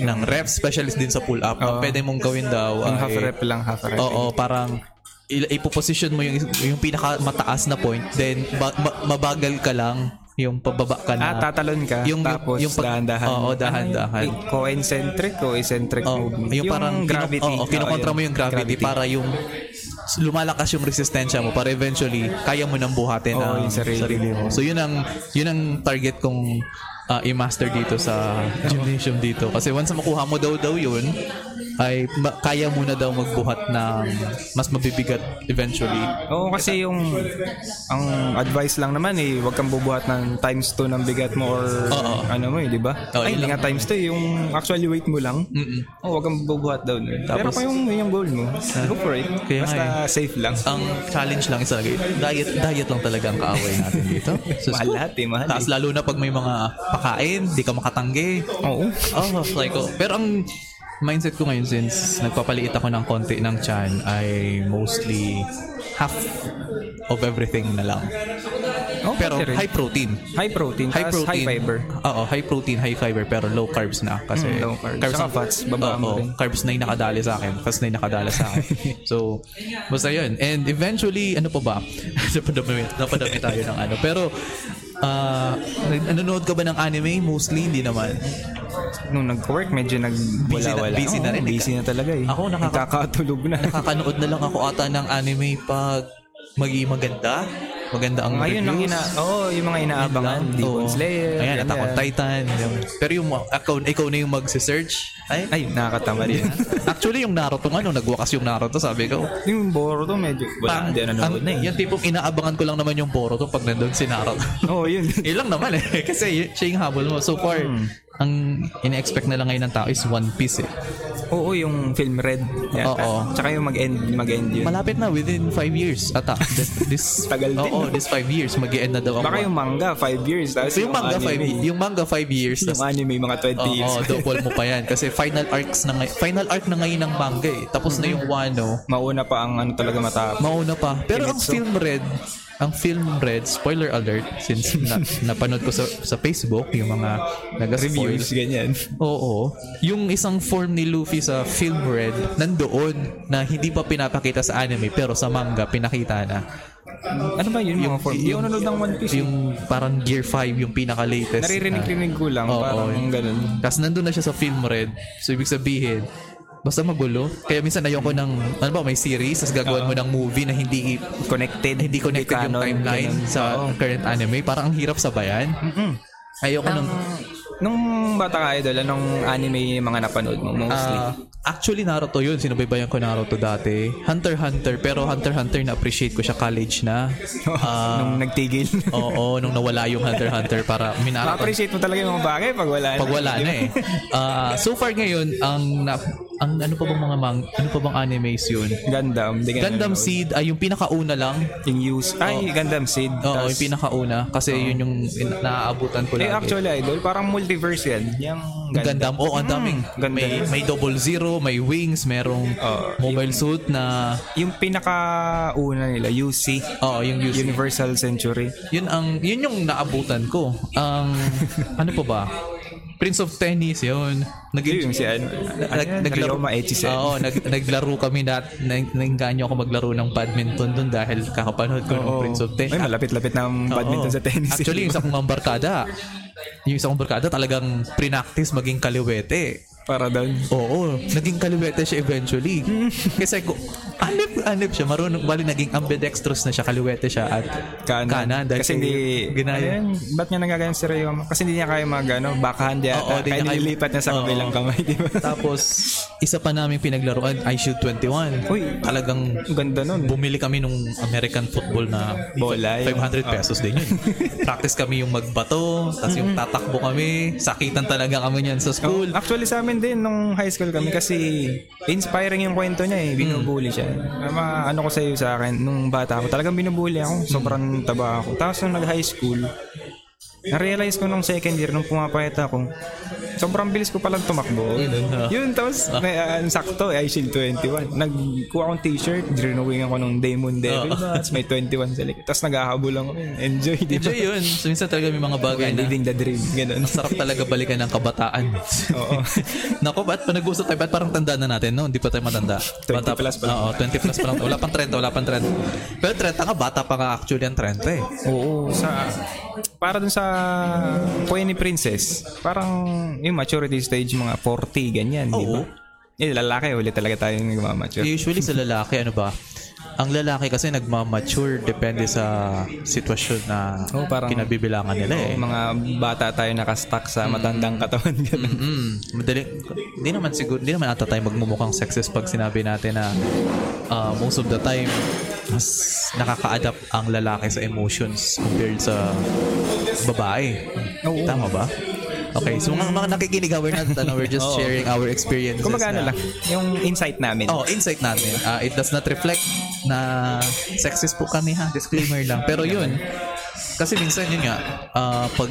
ng rep specialist din sa pull up ang Oo. pwede mong gawin daw yung ay half rep lang, half rep. Oo, parang ipoposition mo yung yung pinaka mataas na point then ba- ma- mabagal ka lang yung pababa ka na Ah, tatalon ka. Yung- tapos yung pag- dahan-dahan. Oo, dahan-dahan. Ano, co-eccentric o eccentric Oh, movement. yung, parang gravity. Kinu- oo, kinukontra Oo, mo yun. yung gravity, para yung lumalakas yung resistensya mo para eventually kaya mo nang buhatin Oo, ang yung sarili sarili mo. So yun ang yun ang target kong ah, i-master dito sa gymnasium dito kasi once makuha mo daw daw yun ay ma- kaya mo na daw magbuhat ng mas mabibigat eventually. Oo, kasi yung ang advice lang naman eh, wag kang bubuhat ng times 2 ng bigat mo or Oo. ano mo eh, di ba? Oo, Ay, hindi nga times 2 yung actually weight mo lang. Mm-mm. Oo, wag kang bubuhat daw nun. Pero Tapos- kung yung, yung goal mo, go for it. Kaya Basta nga eh. safe lang. Ang challenge lang isa lagi, diet diet lang talaga ang kaaway natin dito. So, mahal lahat eh, mahal Tapos eh. lalo na pag may mga pakain, di ka makatanggi. Oo. Oh, like, oh. Pero ang mindset ko ngayon since nagpapaliit ako ng konti ng chan ay mostly half of everything na lang. Oh, Pero rin. high protein. high protein, High protein. high fiber. Oo, high protein, high fiber pero low carbs na kasi Mm, low carbs. Saka ang- fats, baba mo rin. carbs na yung nakadali sa akin. Fats na yung nakadali sa akin. so, basta yun. And eventually, ano pa ba? napadami, napadami tayo ng ano. Pero, ah, nanonood ka ba ng anime? Mostly, hindi naman. Nung nag-work, medyo Busy na- nag-wala-wala. busy na rin. eh. Busy na talaga eh. Ako, nakaka- Nakakatulog na. Nakakanood na lang ako ata ng anime pag magi maganda. Maganda ang Ngayon ang reviews. ina... Oo, oh, yung mga inaabangan. Demon oo. Slayer. Ayan, ganyan. Attack on Titan. Yung, pero yung ikaw, ikaw na yung magse-search. Ay, Ay, nakakatama rin. Actually, yung Naruto nga, nung nagwakas yung Naruto, sabi ko, yung Boruto medyo... Wala, hindi na nanonood na eh. Yung tipong inaabangan ko lang naman yung Boruto pag nandun si Naruto. Oo, yun. Yun lang naman eh. Kasi siya yung habol mo. So far, Hmm. Ang ina-expect na lang ngayon ng tao is One Piece eh. Oo, yung film Red. Yata. Oo. Tsaka yung mag-end, mag-end yun. Malapit na, within 5 years. Ata, this, this Tagal din, Oo, no? this 5 years, mag end na daw ang Baka yung manga, 5 years. Tapos So yung manga 5 anime, yung manga 5 years Yung tas anime, mga 20 Oo, years. oh, double mo pa yan kasi final arcs na ngay- final arc na ngayon ng manga eh. Tapos na yung Wano, Mauna pa ang ano talaga matapos. mauna pa. Pero ang Kimetsu. film Red, ang film Red, spoiler alert since na, napanood ko sa sa Facebook yung mga naga-spoil. Reviews, ganyan. Oo. Yung isang form ni Luffy sa film Red, nandoon na hindi pa pinapakita sa anime pero sa manga pinakita na. Ano ba yun, mga form? Ako nanonood ng One Piece. Yung parang Gear 5 yung pinaka-latest. na- Naririnig-rinig ko lang, Oo, parang ganun. Tapos nandun na siya sa film red. So, ibig sabihin, basta magulo. Kaya minsan ayoko ng, ano ba, may series, tapos gagawan mo ng movie na hindi Connected. hindi connected yung timeline sa current anime. Parang ang hirap sabayan. Ayoko ng... Nung bata ka idol, anong anime yung mga napanood mo mostly? Ah, actually, Naruto yun. Sinubaybayan ko Naruto dati. Hunter Hunter. Pero Hunter Hunter na-appreciate ko siya college na. Ah, nung nagtigil. oo, nung nawala yung Hunter Hunter para minaraton Ma-appreciate mo talaga yung mga bagay pag wala na. pag wala na eh. Ah, so far ngayon, ang na, ang ano pa bang mga mang, ano pa bang animes yun? Gundam. Di Gundam nanonood. Seed ay yung pinakauna lang. Yung use. Ay, Gundam Seed. Oo, Tas- yung pinakauna kasi yun yung in- naaabutan ko Eh, lagi. actually, idol, parang multiverse yan. Yung Gundam. Oo, ang daming. Gundam. May, may double zero, may wings, merong Oo, mobile suit na, Yung pinaka-una nila, UC. oo, yung UC. Universal Century. Yun ang, yun yung naabutan ko. Ang, ano pa ba? Prince of Tennis, yun. Nag- Yung si ano, nag, naglaro Ryoma Echizen. Oo, nag, naglaro kami na nainganyo ako maglaro ng badminton doon dahil kakapanood ko ng Oo. Prince of Tennis. Ay, malapit-lapit ang badminton sa tennis. Actually, yung isa kong barkada, yung kong barkada talagang pre-practice maging kaliwete. Para doon. Oo, naging kaliwete siya eventually. Kasi ko, anip, anip siya. Marunong, bali naging ambidextrous na siya, kaliwete siya at Kanan. dahil Kasi hindi... ginaya. Ano yun? Ba't niya nagagayon si Ryoma? Kasi hindi niya kaya mag, ano, backhand yata. Oo, kaya niya kaya- nililipat niya sa Oo. kabilang kamay, di ba? Tapos, isa pa namin pinaglaruan, I Shoot 21. Uy. Talagang Ang ganda nun. bumili kami nung American football na Bola, yung- 500 pesos din yun. Practice kami yung magbato, tapos yung tatakbo kami. Sakitan talaga kami niyan sa school. Oh, actually sa amin din nung high school kami kasi inspiring yung kwento niya eh. Binubuli siya. Ama, ano ko sa iyo sa akin, nung bata ako, talagang binubuli ako. Sobrang taba ako. Tapos nung nag-high school, na-realize ko nung second year, nung pumapayat ako, sobrang bilis ko palang tumakbo. Yun, tapos may uh, sakto, eh, I Shield 21. Nagkuha akong t-shirt, drinowing ako nung Demon Devil Bats, may 21 sa likod. Tapos naghahabol ako. Enjoy, di ba? Enjoy yun. So, minsan talaga may mga bagay na Living the dream. Ganun. sarap talaga balikan ng kabataan. Oo. Nako, ba't pa nag-usap tayo? Ba't parang tanda na natin, no? Hindi pa tayo matanda. 20 plus pa lang. Oo, 20 plus pa lang. Wala pang 30, wala pang 30. Pero 30 nga, bata pa nga actually ang 30 eh. Oo, sa para dun sa Puene Princess, parang yung maturity stage mga 40 ganyan, di ba? Oo. Eh, lalaki ulit talaga tayo nagmamature. Usually sa lalaki, ano ba? Ang lalaki kasi nagmamature depende sa sitwasyon na Oo, parang- kinabibilangan nila eh. Mga bata tayo nakastuck sa matandang katawan ganun. Mm, madali. Hindi naman siguro, hindi naman ata tayo magmumukhang sexist pag sinabi natin na uh, most of the time mas nakaka-adapt ang lalaki sa emotions compared sa babae. Oo. Tama ba? Okay, so mga, mga nakikinig, we're not, ano, we're just Oo. sharing our experiences. Kung magano na- lang, yung insight namin. Oh, insight natin. Ah, it does not reflect na sexist po kami ha. Disclaimer lang. Pero yun, kasi minsan yun nga, ah, pag,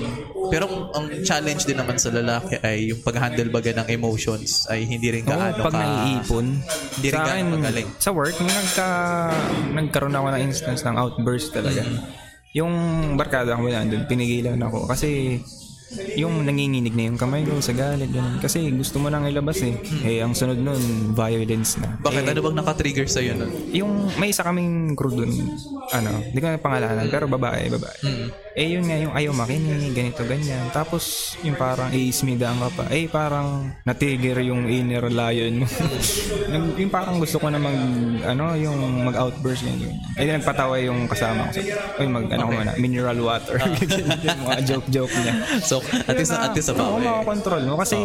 pero ang challenge din naman sa lalaki ay yung pag-handle baga ng emotions ay hindi rin Oo, gaano pag ka... naiipon. Hindi rin sa gaano magaling. Sa work, nung nagka, nagkaroon ako ng instance ng outburst talaga. Mm. Yung barkada ko nandun, pinigilan ako. Kasi yung nanginginig na yung kamay ko sa galit. Ganun. Kasi gusto mo nang ilabas eh. Eh, ang sunod nun, violence na. Bakit? Eh, ano bang naka-trigger sa'yo nun? yung may isa kaming crew dun, ano, hindi ko na pangalanan, pero babae, babae. Mm. Eh, yun nga yung ayaw makinig, ganito, ganyan. Tapos, yung parang iismidaan ka pa. Eh, parang natigger yung inner lion mo. Yung parang gusto ko na mag, ano, yung mag-outburst ganyan. Eh, nagpatawa yung kasama ko. Sabi, Uy, mag, ano ko muna, mineral water. yung mga joke-joke niya. So, at least, at least sa Oo, makakontrol mo. Kasi,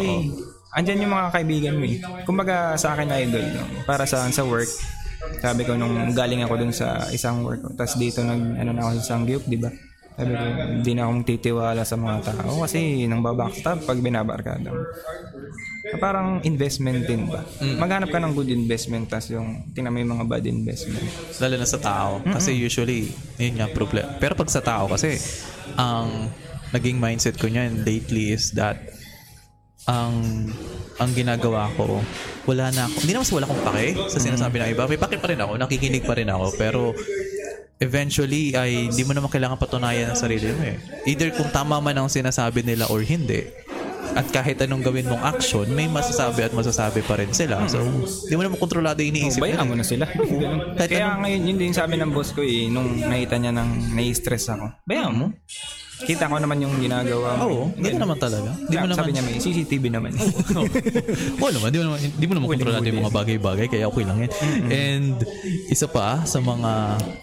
andyan yung mga kaibigan mo eh. Kumbaga, sa akin idol, no? para sa sa work, sabi ko nung galing ako dun sa isang work, tapos dito nag, ano na ako sa Sangyup, di ba? Sabi ko, hindi na akong titiwala sa mga tao kasi nang babackstab pag binabarkada mo. Parang investment din ba? Maghanap ka ng good investment tas yung tingnan mo yung mga bad investment. Lalo na sa tao. Kasi usually, yun nga problem. Pero pag sa tao kasi, ang naging mindset ko niyan lately is that ang ang ginagawa ko, wala na ako. Hindi naman sa wala akong pake sa sinasabi ng iba. May pake pa rin ako, nakikinig pa rin ako. Pero eventually ay hindi mo naman kailangan patunayan ang sarili mo eh. Either kung tama man ang sinasabi nila or hindi. At kahit anong gawin mong action, may masasabi at masasabi pa rin sila. So, hindi mo naman kontrolado yung iniisip Oh, bayaan mo na sila. Kaya ngayon, yun din sabi ng boss ko eh, nung nakita niya nang nai-stress ako. Bayaan mo. Kita ko naman yung ginagawa mo. Oo, hindi naman talaga. Hindi mo Sabi naman niya may CCTV naman. Oo naman, di mo naman, di mo naman kontrolado yung mga bagay-bagay, kaya okay lang yan. And isa pa sa mga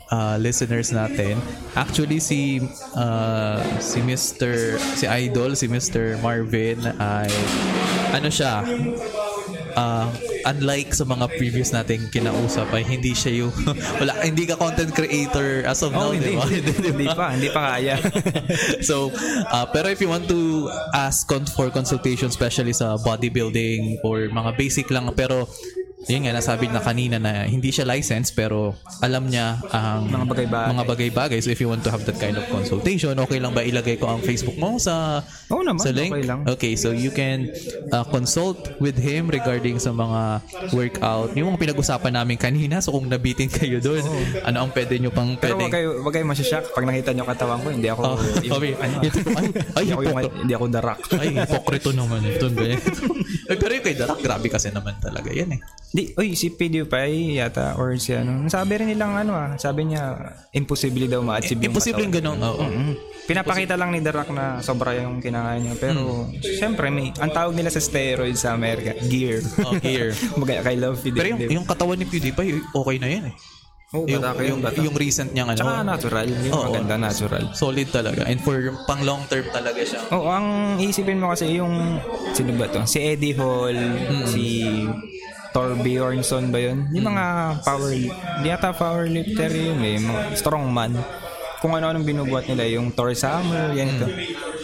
ah, listeners natin, actually si ah, si Mr. si Idol, si Mr. Marvin ay ano siya, ah, unlike sa mga previous nating kinausap ay hindi siya yung wala hindi ka content creator as of now, Oo, di ba? hindi. hindi pa, hindi pa kaya. so, uh, pero if you want to ask con- for consultation, especially sa bodybuilding or mga basic lang, pero yun nga, nasabi na kanina na hindi siya licensed pero alam niya ang Mga bagay-bagay. mga bagay-bagay. So if you want to have that kind of consultation, okay lang ba ilagay ko ang Facebook mo sa Oo naman, sa link? okay lang. Okay, so you can uh, consult with him regarding sa mga workout. Yung mga pinag-usapan namin kanina, so kung nabitin kayo doon, ano ang pwede nyo pang Pero pwedeng... wag kayo, wag kayo pag nakita niyo katawan ko, hindi ako, Oh, yung, okay. ano, ay, ay, hindi ako, yung, hindi ako darak. ay, hipokrito naman ganyan. Ay, pero yung kay Darak, grabe kasi naman talaga yan eh. Di, oy, si PewDiePie yata, or si ano, sabi rin nilang ano ah, sabi niya, imposible daw ma-achieve yung Imposible yung ganun. Oo. Mm. Pinapakita lang ni The Rock na sobra yung kinakain niya. Pero, syempre, may, ang tawag nila sa steroids sa Amerika, gear. Oh, gear. Kumbaga, kay Love Feed. Pero yung, yung katawan ni PewDiePie, okay na yan eh. Oh, Yung, bata yung, yung recent niyang ano. Tsaka natural. Yung Oo. maganda natural. Solid talaga. And for pang long term talaga siya. Oo, ang isipin mo kasi yung sino ba to? Si Eddie Hall, si Thor Bjornsson ba yun? Yung mga power, di yata powerlifter yun eh, mga strongman. Kung ano-anong binubuhat nila, yung Thor Summer, yan ito.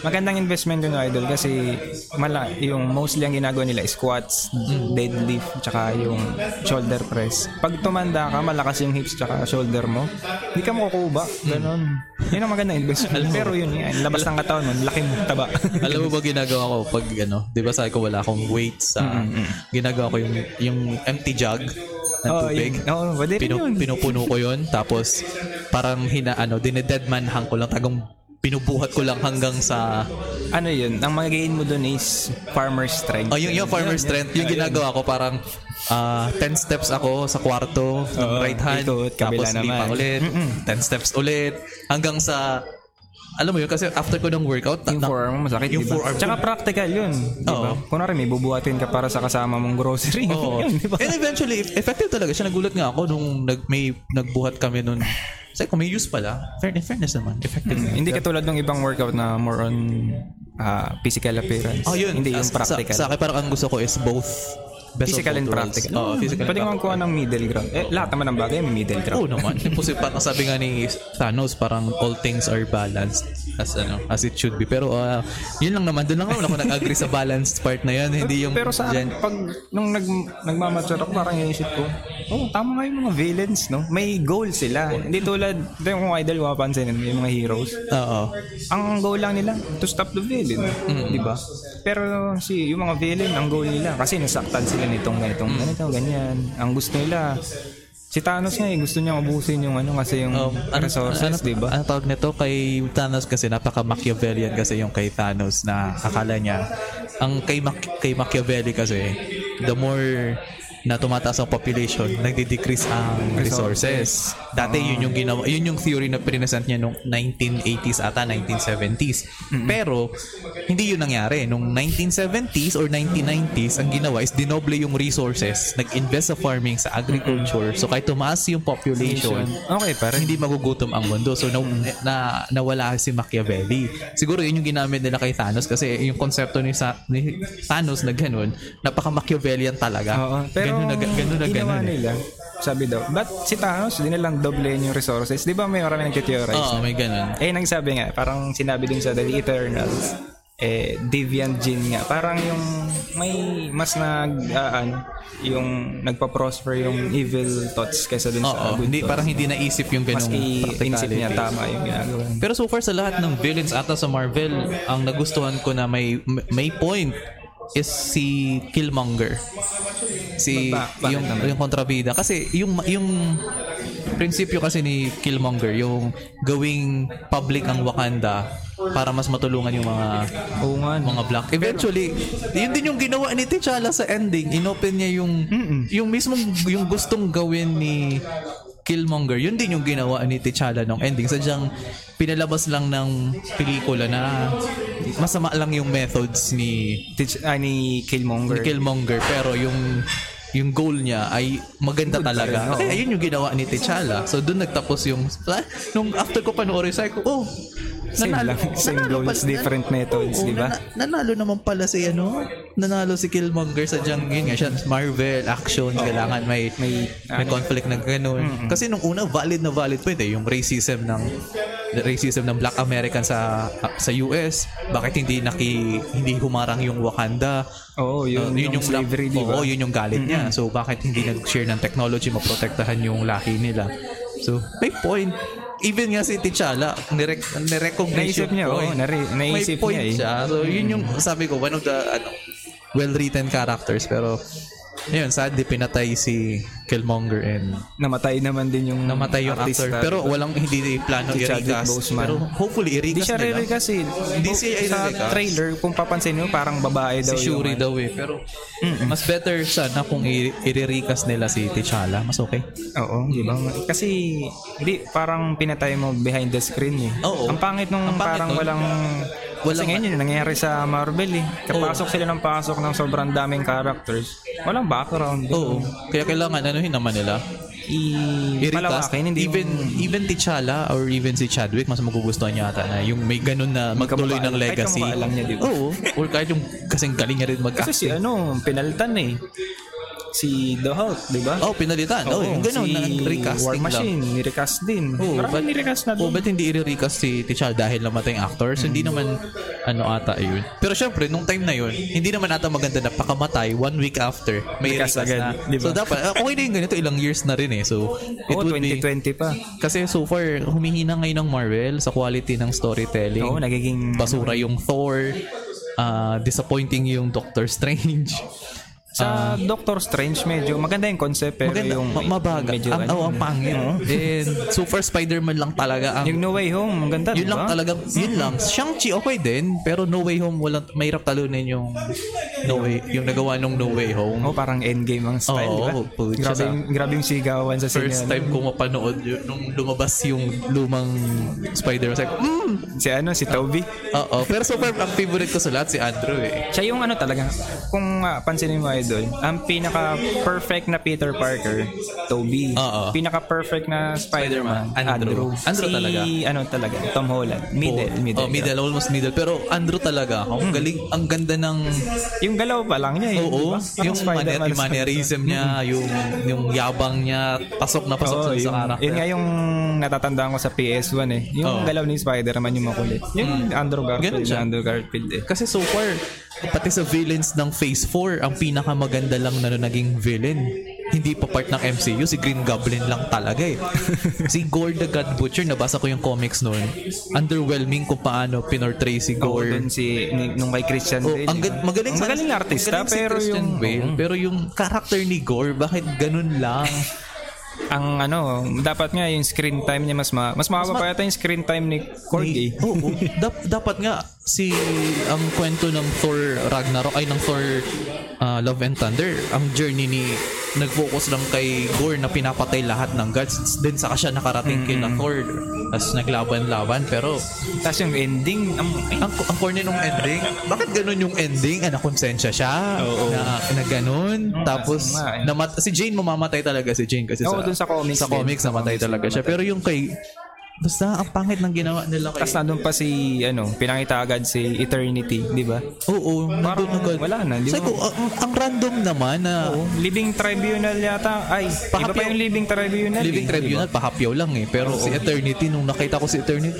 Magandang investment yun, idol, kasi mala, yung mostly ang ginagawa nila is squats, deadlift, tsaka yung shoulder press. Pag tumanda ka, malakas yung hips tsaka shoulder mo, hindi ka makukuba. Ganon. Yun ang magandang investment. Pero yun, yan, labas ng katawan mo, laki mo, taba. Alam mo ba ginagawa ko pag ano, 'di ba sabi ko wala akong weight sa ginagawa ko yung yung empty jug ng Oo, tubig. yun. Oo, pwede rin Pinu- yun. pinupuno ko 'yon tapos parang hina ano, dinedeadman hang ko lang tagang pinubuhat ko lang hanggang sa ano yun, ang magain mo dun is farmer strength. Oh, yung, yung farmer strength, yung ginagawa ko parang ah 10 steps ako sa kwarto ng Oo, right hand, ikot, kabila tapos lipa naman. ulit, 10 steps ulit, hanggang sa, alam mo yun, kasi after ko ng workout, Yung na- forearm mo masakit, Yung di ba? forearm. Tsaka practical yun, di ba? Oo. Kunwari may bubuhatin ka para sa kasama mong grocery. Oo. yun, di ba? And eventually, effective talaga siya. Nagulat nga ako nung nag, may nagbuhat kami nun. Sabi ko, may use pala. Fair, fairness naman. Effective. Hindi katulad ng ibang workout na more on ah, physical appearance. Oh, yun. Hindi yung Sa- practical. Sa, sa akin parang ang gusto ko is both physical and practical. Oo, physical Pwede and ka magkuha ng middle ground. Eh, lahat naman ng bagay may middle ground. Oo naman. Imposible. Parang sabi nga ni Thanos, parang all things are balanced as ano as it should be. Pero ah, yun lang naman. Doon lang naman ako nag-agree sa balanced part na yun. Hindi yung Pero sa gen- akin, pag nung nag, nagmamature ako, parang inisip ko, oh, tama nga yung mga villains, no? May goal sila. Hindi tulad, ito yung kung idol, mapapansin yung mga heroes. Oo. Ang goal lang nila, to stop the villain. Di ba? Pero si yung mga villain, ang goal nila, kasi nasaktan sila nitong ganitong ganito, ganyan. Ang gusto nila, si Thanos nga eh, gusto niya ubusin yung ano kasi yung Um, resources, ano, di ba? Ano tawag nito kay Thanos kasi napaka Machiavellian kasi yung kay Thanos na akala niya ang kay Mac- kay Machiavelli kasi the more na tumataas ang population, nagde-decrease ang resources. Dati yun yung ginawa, yun yung theory na present niya nung 1980s ata 1970s. Pero hindi yun nangyari. Nung 1970s or 1990s, ang ginawa is dinoble yung resources. Nag-invest sa farming, sa agriculture. So kahit tumaas yung population, Okay, parang hindi magugutom ang mundo. So na, na nawala si Machiavelli. Siguro yun yung ginamit nila kay Thanos kasi yung konsepto ni, Sa, ni Thanos na ganun, napaka Machiavellian talaga. Oo, pero ganun na ganun na ganun. Eh. nila, sabi daw, ba't si Thanos, di nilang doblein yung resources? Di ba may marami nag-theorize? Oo, may ganun. Eh, nagsabi nga, parang sinabi dun sa The Eternals, eh, deviant gene nga. Parang yung may mas nag, ah, ano, yung nagpa-prosper yung evil thoughts kaysa dun sa Oo, good hindi thoughts. parang hindi naisip yung mas ganung i-inisip niya practicality. tama yung ginagawa. Pero so far sa lahat ng villains ata sa Marvel, ang nagustuhan ko na may may point is si Killmonger. Si Ba- bakit yung naman? yung kontrabida kasi yung yung prinsipyo kasi ni Killmonger yung gawing public ang Wakanda para mas matulungan yung mga Oo nga. mga black. Eventually, yun din yung ginawa ni T'Challa sa ending. Inopen niya yung yung mismong yung gustong gawin ni Killmonger. Yun din yung ginawa ni T'Challa nung ending. Sadyang pinalabas lang ng pelikula na masama lang yung methods ni, Teach, ah, ni ni Killmonger. Killmonger pero yung yung goal niya ay maganda talaga. Kasi ayun yung ginawa ni T'Challa. So doon nagtapos yung ah, nung after ko panoorin sabi ko, oh, Same lang. Same goals, different methods, Oo, di ba? nana- nanalo naman pala si ano, nanalo si Killmonger sa diyang yun nga siya, Marvel, action, kailangan may may, May- conflict na gano'n. Kasi nung una, valid na valid po eh, yung racism ng the racism ng black American sa sa US bakit hindi naki hindi humarang yung Wakanda Oo, yun, Uh, yung, slavery, di ba? Oo, yun yung galit niya. So, bakit hindi nag-share ng technology maprotektahan yung lahi nila? So, may point. Even nga si T'Challa, nirec- nirecognize Naisip niya, point. nare- naisip may point niya eh. siya. So, yun yung, sabi ko, one of the, ano, well-written characters. Pero, yun, sadly, pinatay si Killmonger and Namatay naman din yung namatay yung actor. Pero di ba? walang hindi plano Si i-recast. Pero hopefully, Hindi i-recast siya nila. re-recast eh. Hindi siya Sa i-recast. trailer, kung papansin mo, parang babae daw si Shuri yung, daw eh. Pero mas better sana kung i-recast nila si T'Challa. Mas okay. Oo, di ba? Kasi, hindi, parang pinatay mo behind the screen eh. Oo. Ang pangit nung Ang pangit parang nun. walang... Walang- Kasi ngayon yun, nangyayari sa Marvel eh. Kapasok sila ng pasok ng sobrang daming characters. Walang background. Oo. Kaya kailangan anuhin naman nila. I- I-recast. palawakin, hindi even yung- even T'Challa or even si Chadwick mas magugustuhan niya ata na yung may ganun na magtuloy ng kahit legacy. kamukha lang niya, di ba? Oo. Or kahit yung kasing galing niya rin mag Kasi si ano, pinalitan eh. Si The Hulk, di ba? Oh, pinalitan. Oh, yung ganun na recasting War lang. Machine, ni-recast din. Oo, Marami ba't- ni-recast na Oh, doon. ba't hindi i-recast si T'Challa dahil namatay ang actor? So, hindi Mm. naman ano ata yun. Pero syempre, nung time na yun, hindi naman ata maganda na pakamatay one week after. May Recast recast, agad, na. di ba? So, dapat, ah, okay na yung ganito, ilang years na rin eh. So, it Oo, would be... 2020 pa. Kasi so far, humihina ngayon ng Marvel sa quality ng storytelling. Oo, nagiging... Basura yung Thor. ah, disappointing yung Doctor Strange. Sa Doctor Strange, medyo maganda yung concept, pero Maganda, yung... ma- mabaga. Medyo, ang, ano, oh, ang pangit. And Super Spider-Man lang talaga ang Yung No Way Home, ang ganda, yun di lang talaga, yun lang. Shang-Chi okay din, pero No Way Home, walang, mahirap talunin yung No Way, yung nagawa nung No Way Home. Oh, parang endgame ang style, Oo, di ba? putya Grabe, yung, grabe yung sigawan sa First sinyan. time ko mapanood yun, nung lumabas yung lumang Spider-Man. Ko, mm! Si ano, si Toby. Oo, pero super ang favorite ko sa lahat si Andrew eh. Siya yung ano talaga, kung uh, pansinin mo idol, ang pinaka-perfect na Peter Parker, Toby. Oo. Pinaka-perfect na Spider-Man, Spider-Man, Andrew. Andrew. Andrew si, talaga. ano talaga, Tom Holland. Middle, Oh, middle. Oh, middle, almost middle. Pero Andrew talaga, ang galing, ang ganda ng Yung galaw pa lang niya eh. Oo, di ba? Parang yung, man- Spider-Man yung mannerism niya, yung yung yabang niya, pasok na pasok Oo, sa, sa yung, character. yun nga yung natatandaan ko sa PS1 eh. Yung Oo. galaw ni Spider-Man yung makulit. Yung Andrew Ganun Garfield. Andrew Garfield eh. Kasi so far, pati sa villains ng Phase 4, ang pinakamaganda lang na naging villain. hindi pa part ng MCU, si Green Goblin lang talaga eh. si Gore the God Butcher, nabasa ko yung comics noon. Underwhelming kung paano pinortray si Gore. dun si, nung kay Christian Oh, Bale. ang di ga- magaling Ang magaling artista, magaling si pero Christian yung... Bale, pero yung character ni Gore, bakit ganun lang? ang ano, dapat nga yung screen time niya mas ma mas mababa pa yata yung screen time ni Corgi. Oo, oo. Dap- dapat nga si ang kwento ng Thor Ragnarok ay ng Thor uh, Love and Thunder, ang journey ni nag-focus lang kay Gore na pinapatay lahat ng gods. Then saka siya nakarating kay na Thor. Tapos naglaban-laban pero Tapos yung ending, ang, ang, ang corny nung ending, bakit ganun yung ending? Ah, nakonsensya siya. Oo. Na, na ganun. Tapos, nga eh. namat, si Jane mamamatay talaga si Jane kasi Oo, dun sa comics sa din. comics Sa namatay comics talaga siya. Pero yung kay, basta ang pangit ng ginawa nila kay... Tapos nandun pa si, ano, pinakita agad si Eternity, di ba? Oo, Parang nandun agad. wala na, di ba? ko, ang, ang random naman na Living Tribunal yata. Ay, iba Pahapyaw. pa yung Living Tribunal. Living eh, Tribunal, pahapyaw lang eh. Pero si Eternity, nung nakita ko si Eternity,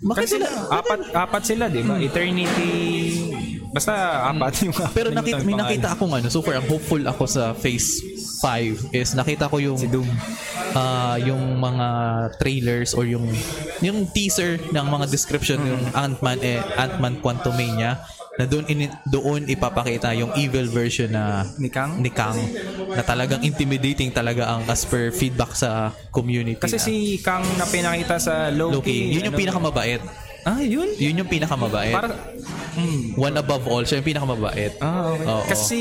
bakit Kasi sila? apat, apat sila, di ba? Eternity, basta apat yung apat. Pero na nakita, may nakita akong ano, so far, ang hopeful ako sa phase 5 is nakita ko yung Si Doom. ah, yung mga trailers or yung yung teaser ng mga description yung Ant-Man eh, Ant-Man Quantumania na doon ini- doon ipapakita yung evil version na Ni Kang? ni Kang na talagang intimidating talaga ang as per feedback sa community. Kasi na si Kang na pinakita sa Loki. Loki, yun yung ano- pinakamabait. Ah, yun? Yun yung pinakamabait. Para, hmm. One above all, siya yung pinakamabait. Ah, okay. Oo. Kasi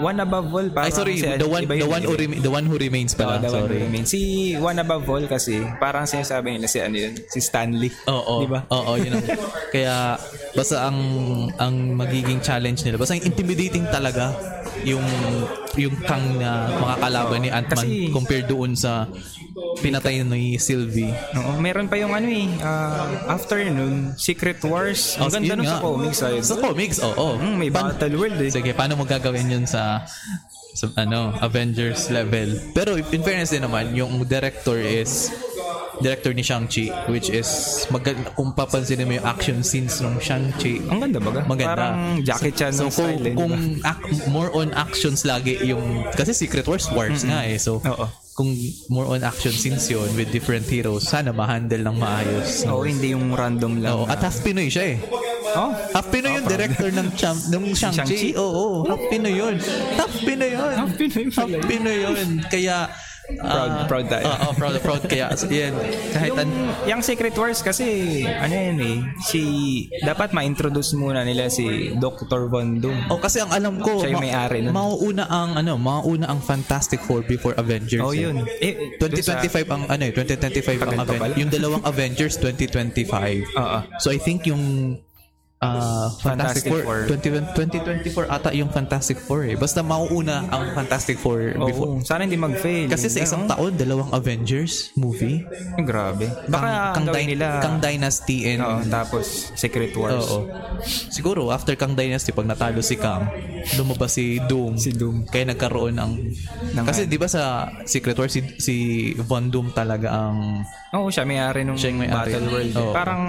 One Above All, parang Ay sorry, si, the one the one who remain, the one who remains pala. the one who remains. Si One Above All kasi, parang sinasabi nila si ano yun, si Stanley. Oo. Di ba? Oo, yun ang, kaya basta ang ang magiging challenge nila. Basta yung intimidating talaga yung yung kang na makakalaban ni Ant-Man Kasi- compared doon sa pinatay ni Sylvie. Oo, meron pa yung ano eh, ah, after nun, Secret Wars. Ang Oh, ganda nun sa comics. ah. Sa comics, oo. Mm, may Battle World eh. Sige, paano mo gagawin yun sa sa ano, Avengers level. Pero in fairness din naman, yung director is director ni Shang-Chi which is maganda kung papansinin mo yung action scenes ng Shang-Chi Ang ganda baga? maganda. Parang Jackie Chan so, ng kung, style eh, kung ac- more on actions lagi yung kasi Secret Wars wars nga eh. So Oo. kung more on action scenes yun with different heroes, sana ma-handle ng maayos. Oo, hindi yung random lang. Oo, at half Pinoy siya eh. Oh, Half Pinoy yung director ng Cham ng Shang-Chi. Shang-Chi? Oo, half Pinoy yun. Half Pinoy yun. Half Pinoy pala Half yun. Pinoy yun. Kaya Proud- ah, proud tayo. Oo, proud, proud. Kaya, yan. Kahit yung, an- yung Secret Wars kasi, ano yan eh, si, dapat ma-introduce muna nila si Dr. Von Doom. Oh, kasi ang alam ko, Siya yung may-ari nun. mauuna ang ano, mauuna ang Fantastic Four before Avengers. Oh, eh. yun. Eh, dun sa- 2025 ang ano eh, 2025 ang Avengers. Yung dalawang Avengers 2025. Oo. So I think yung ah, Fantastic, Fantastic Four, Four. 20, 2024 ata yung Fantastic Four eh. Basta mauuna ang Fantastic Four Oo, before. sana hindi mag-fail. Kasi sa isang taon, dalawang Avengers movie. Grabe. Baka Kang, ang gawin Dy- nila, Kang Dynasty and Oo, tapos Secret Wars. Oo. Siguro after Kang Dynasty pag natalo si Kang, lumabas si Doom. Si Doom. Kaya nagkaroon ng, Ng- Kasi 'di ba sa Secret Wars si, si Von Doom talaga ang Oo, siya may-ari nung Siya may-ari. Battle World. Oo. Parang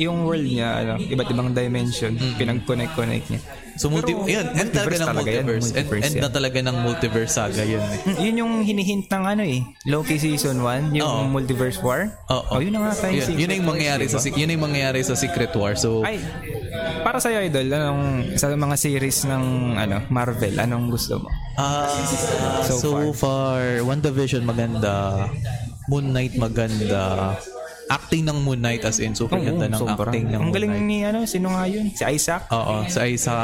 yung world niya, ano, iba't ibang dimension, pinag-connect-connect niya. So multi Pero, yun, end talaga ng talaga yan, multiverse. End, multiverse end yan. na talaga ng multiverse saga yun. Eh. Mm, Yun yung hinihint ng ano eh, Loki Season 1, yung Oo. Multiverse War. Oo. Oh, yun na nga tayo. Yun, yun yung mangyayari sa yun yung mangyayari sa Secret War. So Ay, para sa idol, anong sa mga series ng ano, Marvel, anong gusto mo? ah, so, So far, WandaVision maganda. Moon Knight maganda. Acting ng Moon Knight as in super ganda ng sobra. acting ng Ang Moon galing Knight. ni ano, sino nga yun? Si Isaac. Oo, sa isa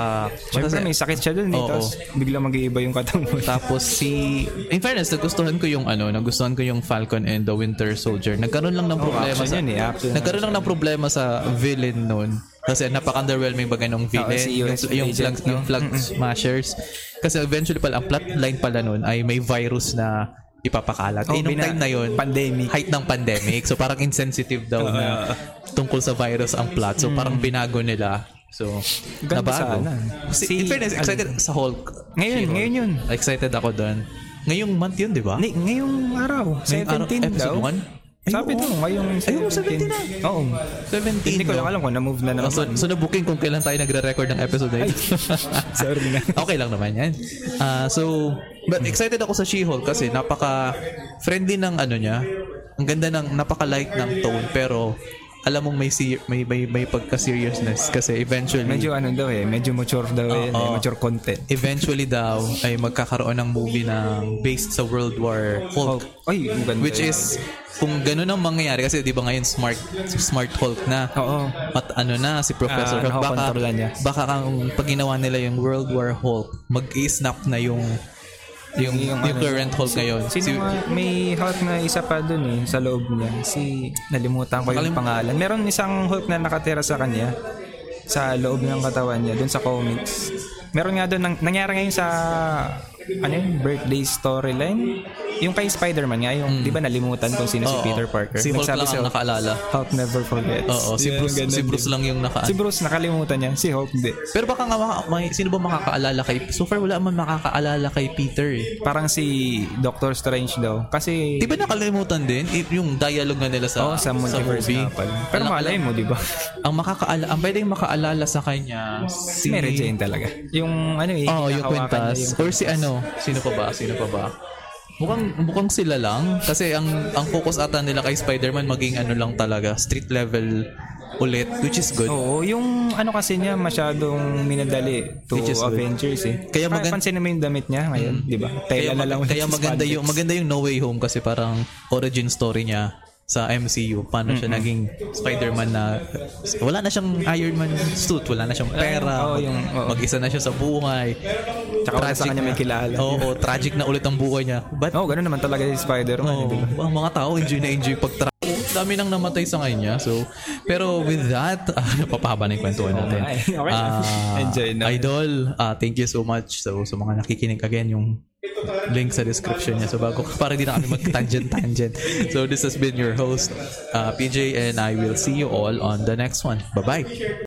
Siyempre may sakit siya dun eh. Oo. Tapos bigla mag-iiba yung katawan. Tapos si in fairness nagustuhan ko yung ano, nagustuhan ko yung Falcon and the Winter Soldier. Nagkaroon lang ng problema action sa yun eh, action. Nagkaroon lang ng problema sa villain noon. Kasi napaka-underwhelming baga ng villain. Oo, si US yung, yung flag, agent, no? yung flag smashers. Kasi eventually pala, ang plotline pala noon ay may virus na ipapakalat. Oh, eh, nung bina, time na yun, pandemic. height ng pandemic. So, parang insensitive daw na tungkol sa virus ang plot. So, parang hmm. binago nila. So, Ganda nabago. Si, si, in fairness, ano? excited ano, sa Hulk. Ngayon, She-Hulk. ngayon yun. Excited ako doon. Ngayong month yun, di ba? Ngayong araw. Ngayong 17 araw, episode 1? Sabi oo. to, ngayong 17. Ayun, 17 na. Oo. 17. Hindi ko lang alam kung na-move na naman. So, so na-booking kung kailan tayo nagre-record ng episode na. Sorry na. okay lang naman yan. Uh, so, but excited ako sa She-Hulk kasi napaka-friendly ng ano niya. Ang ganda ng napaka-light ng tone pero alam mong may ser- may may, may pagka-seriousness kasi eventually Medyo ano daw eh, medyo mature daw eh, Oo. mature content. eventually daw ay magkakaroon ng movie ng based sa World War Hulk Ay, ang ganda. which is kung ganun ang mangyayari kasi 'di ba ngayon smart smart Hulk na Oo. at ano na si Professor Ah, Hulk baka niya. baka kung pag ginawa nila yung World War Hulk mag-snap na yung yung, yung, ano, current Hulk ngayon Sino Si- may Hulk na isa pa dun eh, sa loob niya. Si, nalimutan ko yung pangalan. Meron isang Hulk na nakatira sa kanya sa loob ng katawan niya, dun sa comics. Meron nga dun, nang, nangyari ngayon sa ano yun, birthday storyline. Yung kay Spider-Man nga, yung, di ba nalimutan kung sino si. Oo. Peter Parker? si Hulk Nagsabi lang si ang Hulk, nakaalala Hulk never forgets. oo si Yun, Bruce ganun si Bruce din. lang yung naka Si Bruce, nakalimutan niya. Si Hulk, hindi. pero baka nga maka- may, sino ba makakaalala kay so far wala man makakaalala kay Peter eh. Parang si Doctor Strange daw. Kasi, Di ba nakalimutan din i- yung dialogue na nila sa, Oo, sa multiverse movie? nga pala. Pero Alam- malay mo, di ba? ang makakaala ang pwedeng makaalala sa kanya si Mary Jane talaga. Yung ano eh, Oh, yung hinahawakan kwintas. niya Or si ano, sino pa ba? Sino pa ba? Mukhang mukhang sila lang kasi ang ang focus ata nila kay Spider-Man maging ano lang talaga, street level ulit which is good. Oo, yung ano kasi niya masyadong minadali to Which is good. Avengers eh. Kaya Kaya magan- pansin mo yung damit niya ngayon, di ba? Kaya, Tela na lang mag- kaya sa maganda spandex. yung maganda yung No Way Home kasi parang origin story niya sa MCU paano siya naging Spider-Man na wala na siyang Iron Man suit, wala na siyang pera, Oo, yung- oo. mag-isa na siya sa buhay. Tsaka wala sa kanya may kilala. Oo, tragic na ulit ang buhay niya. But Oo, ganun naman talaga si Spider-Man, Oh, di ba? ang mga tao enjoy na enjoy pag tra- dami nang namatay sa kanya. So, pero with that, uh, napapahaba na yung kwentuhan natin. Ah, Enjoy na. Idol, ah, thank you so much. So, sa mga nakikinig again, yung link sa description niya. So, bago, para di na kami mag-tangent-tangent. So, this has been your host, uh, PJ, and I will see you all on the next one. Bye-bye!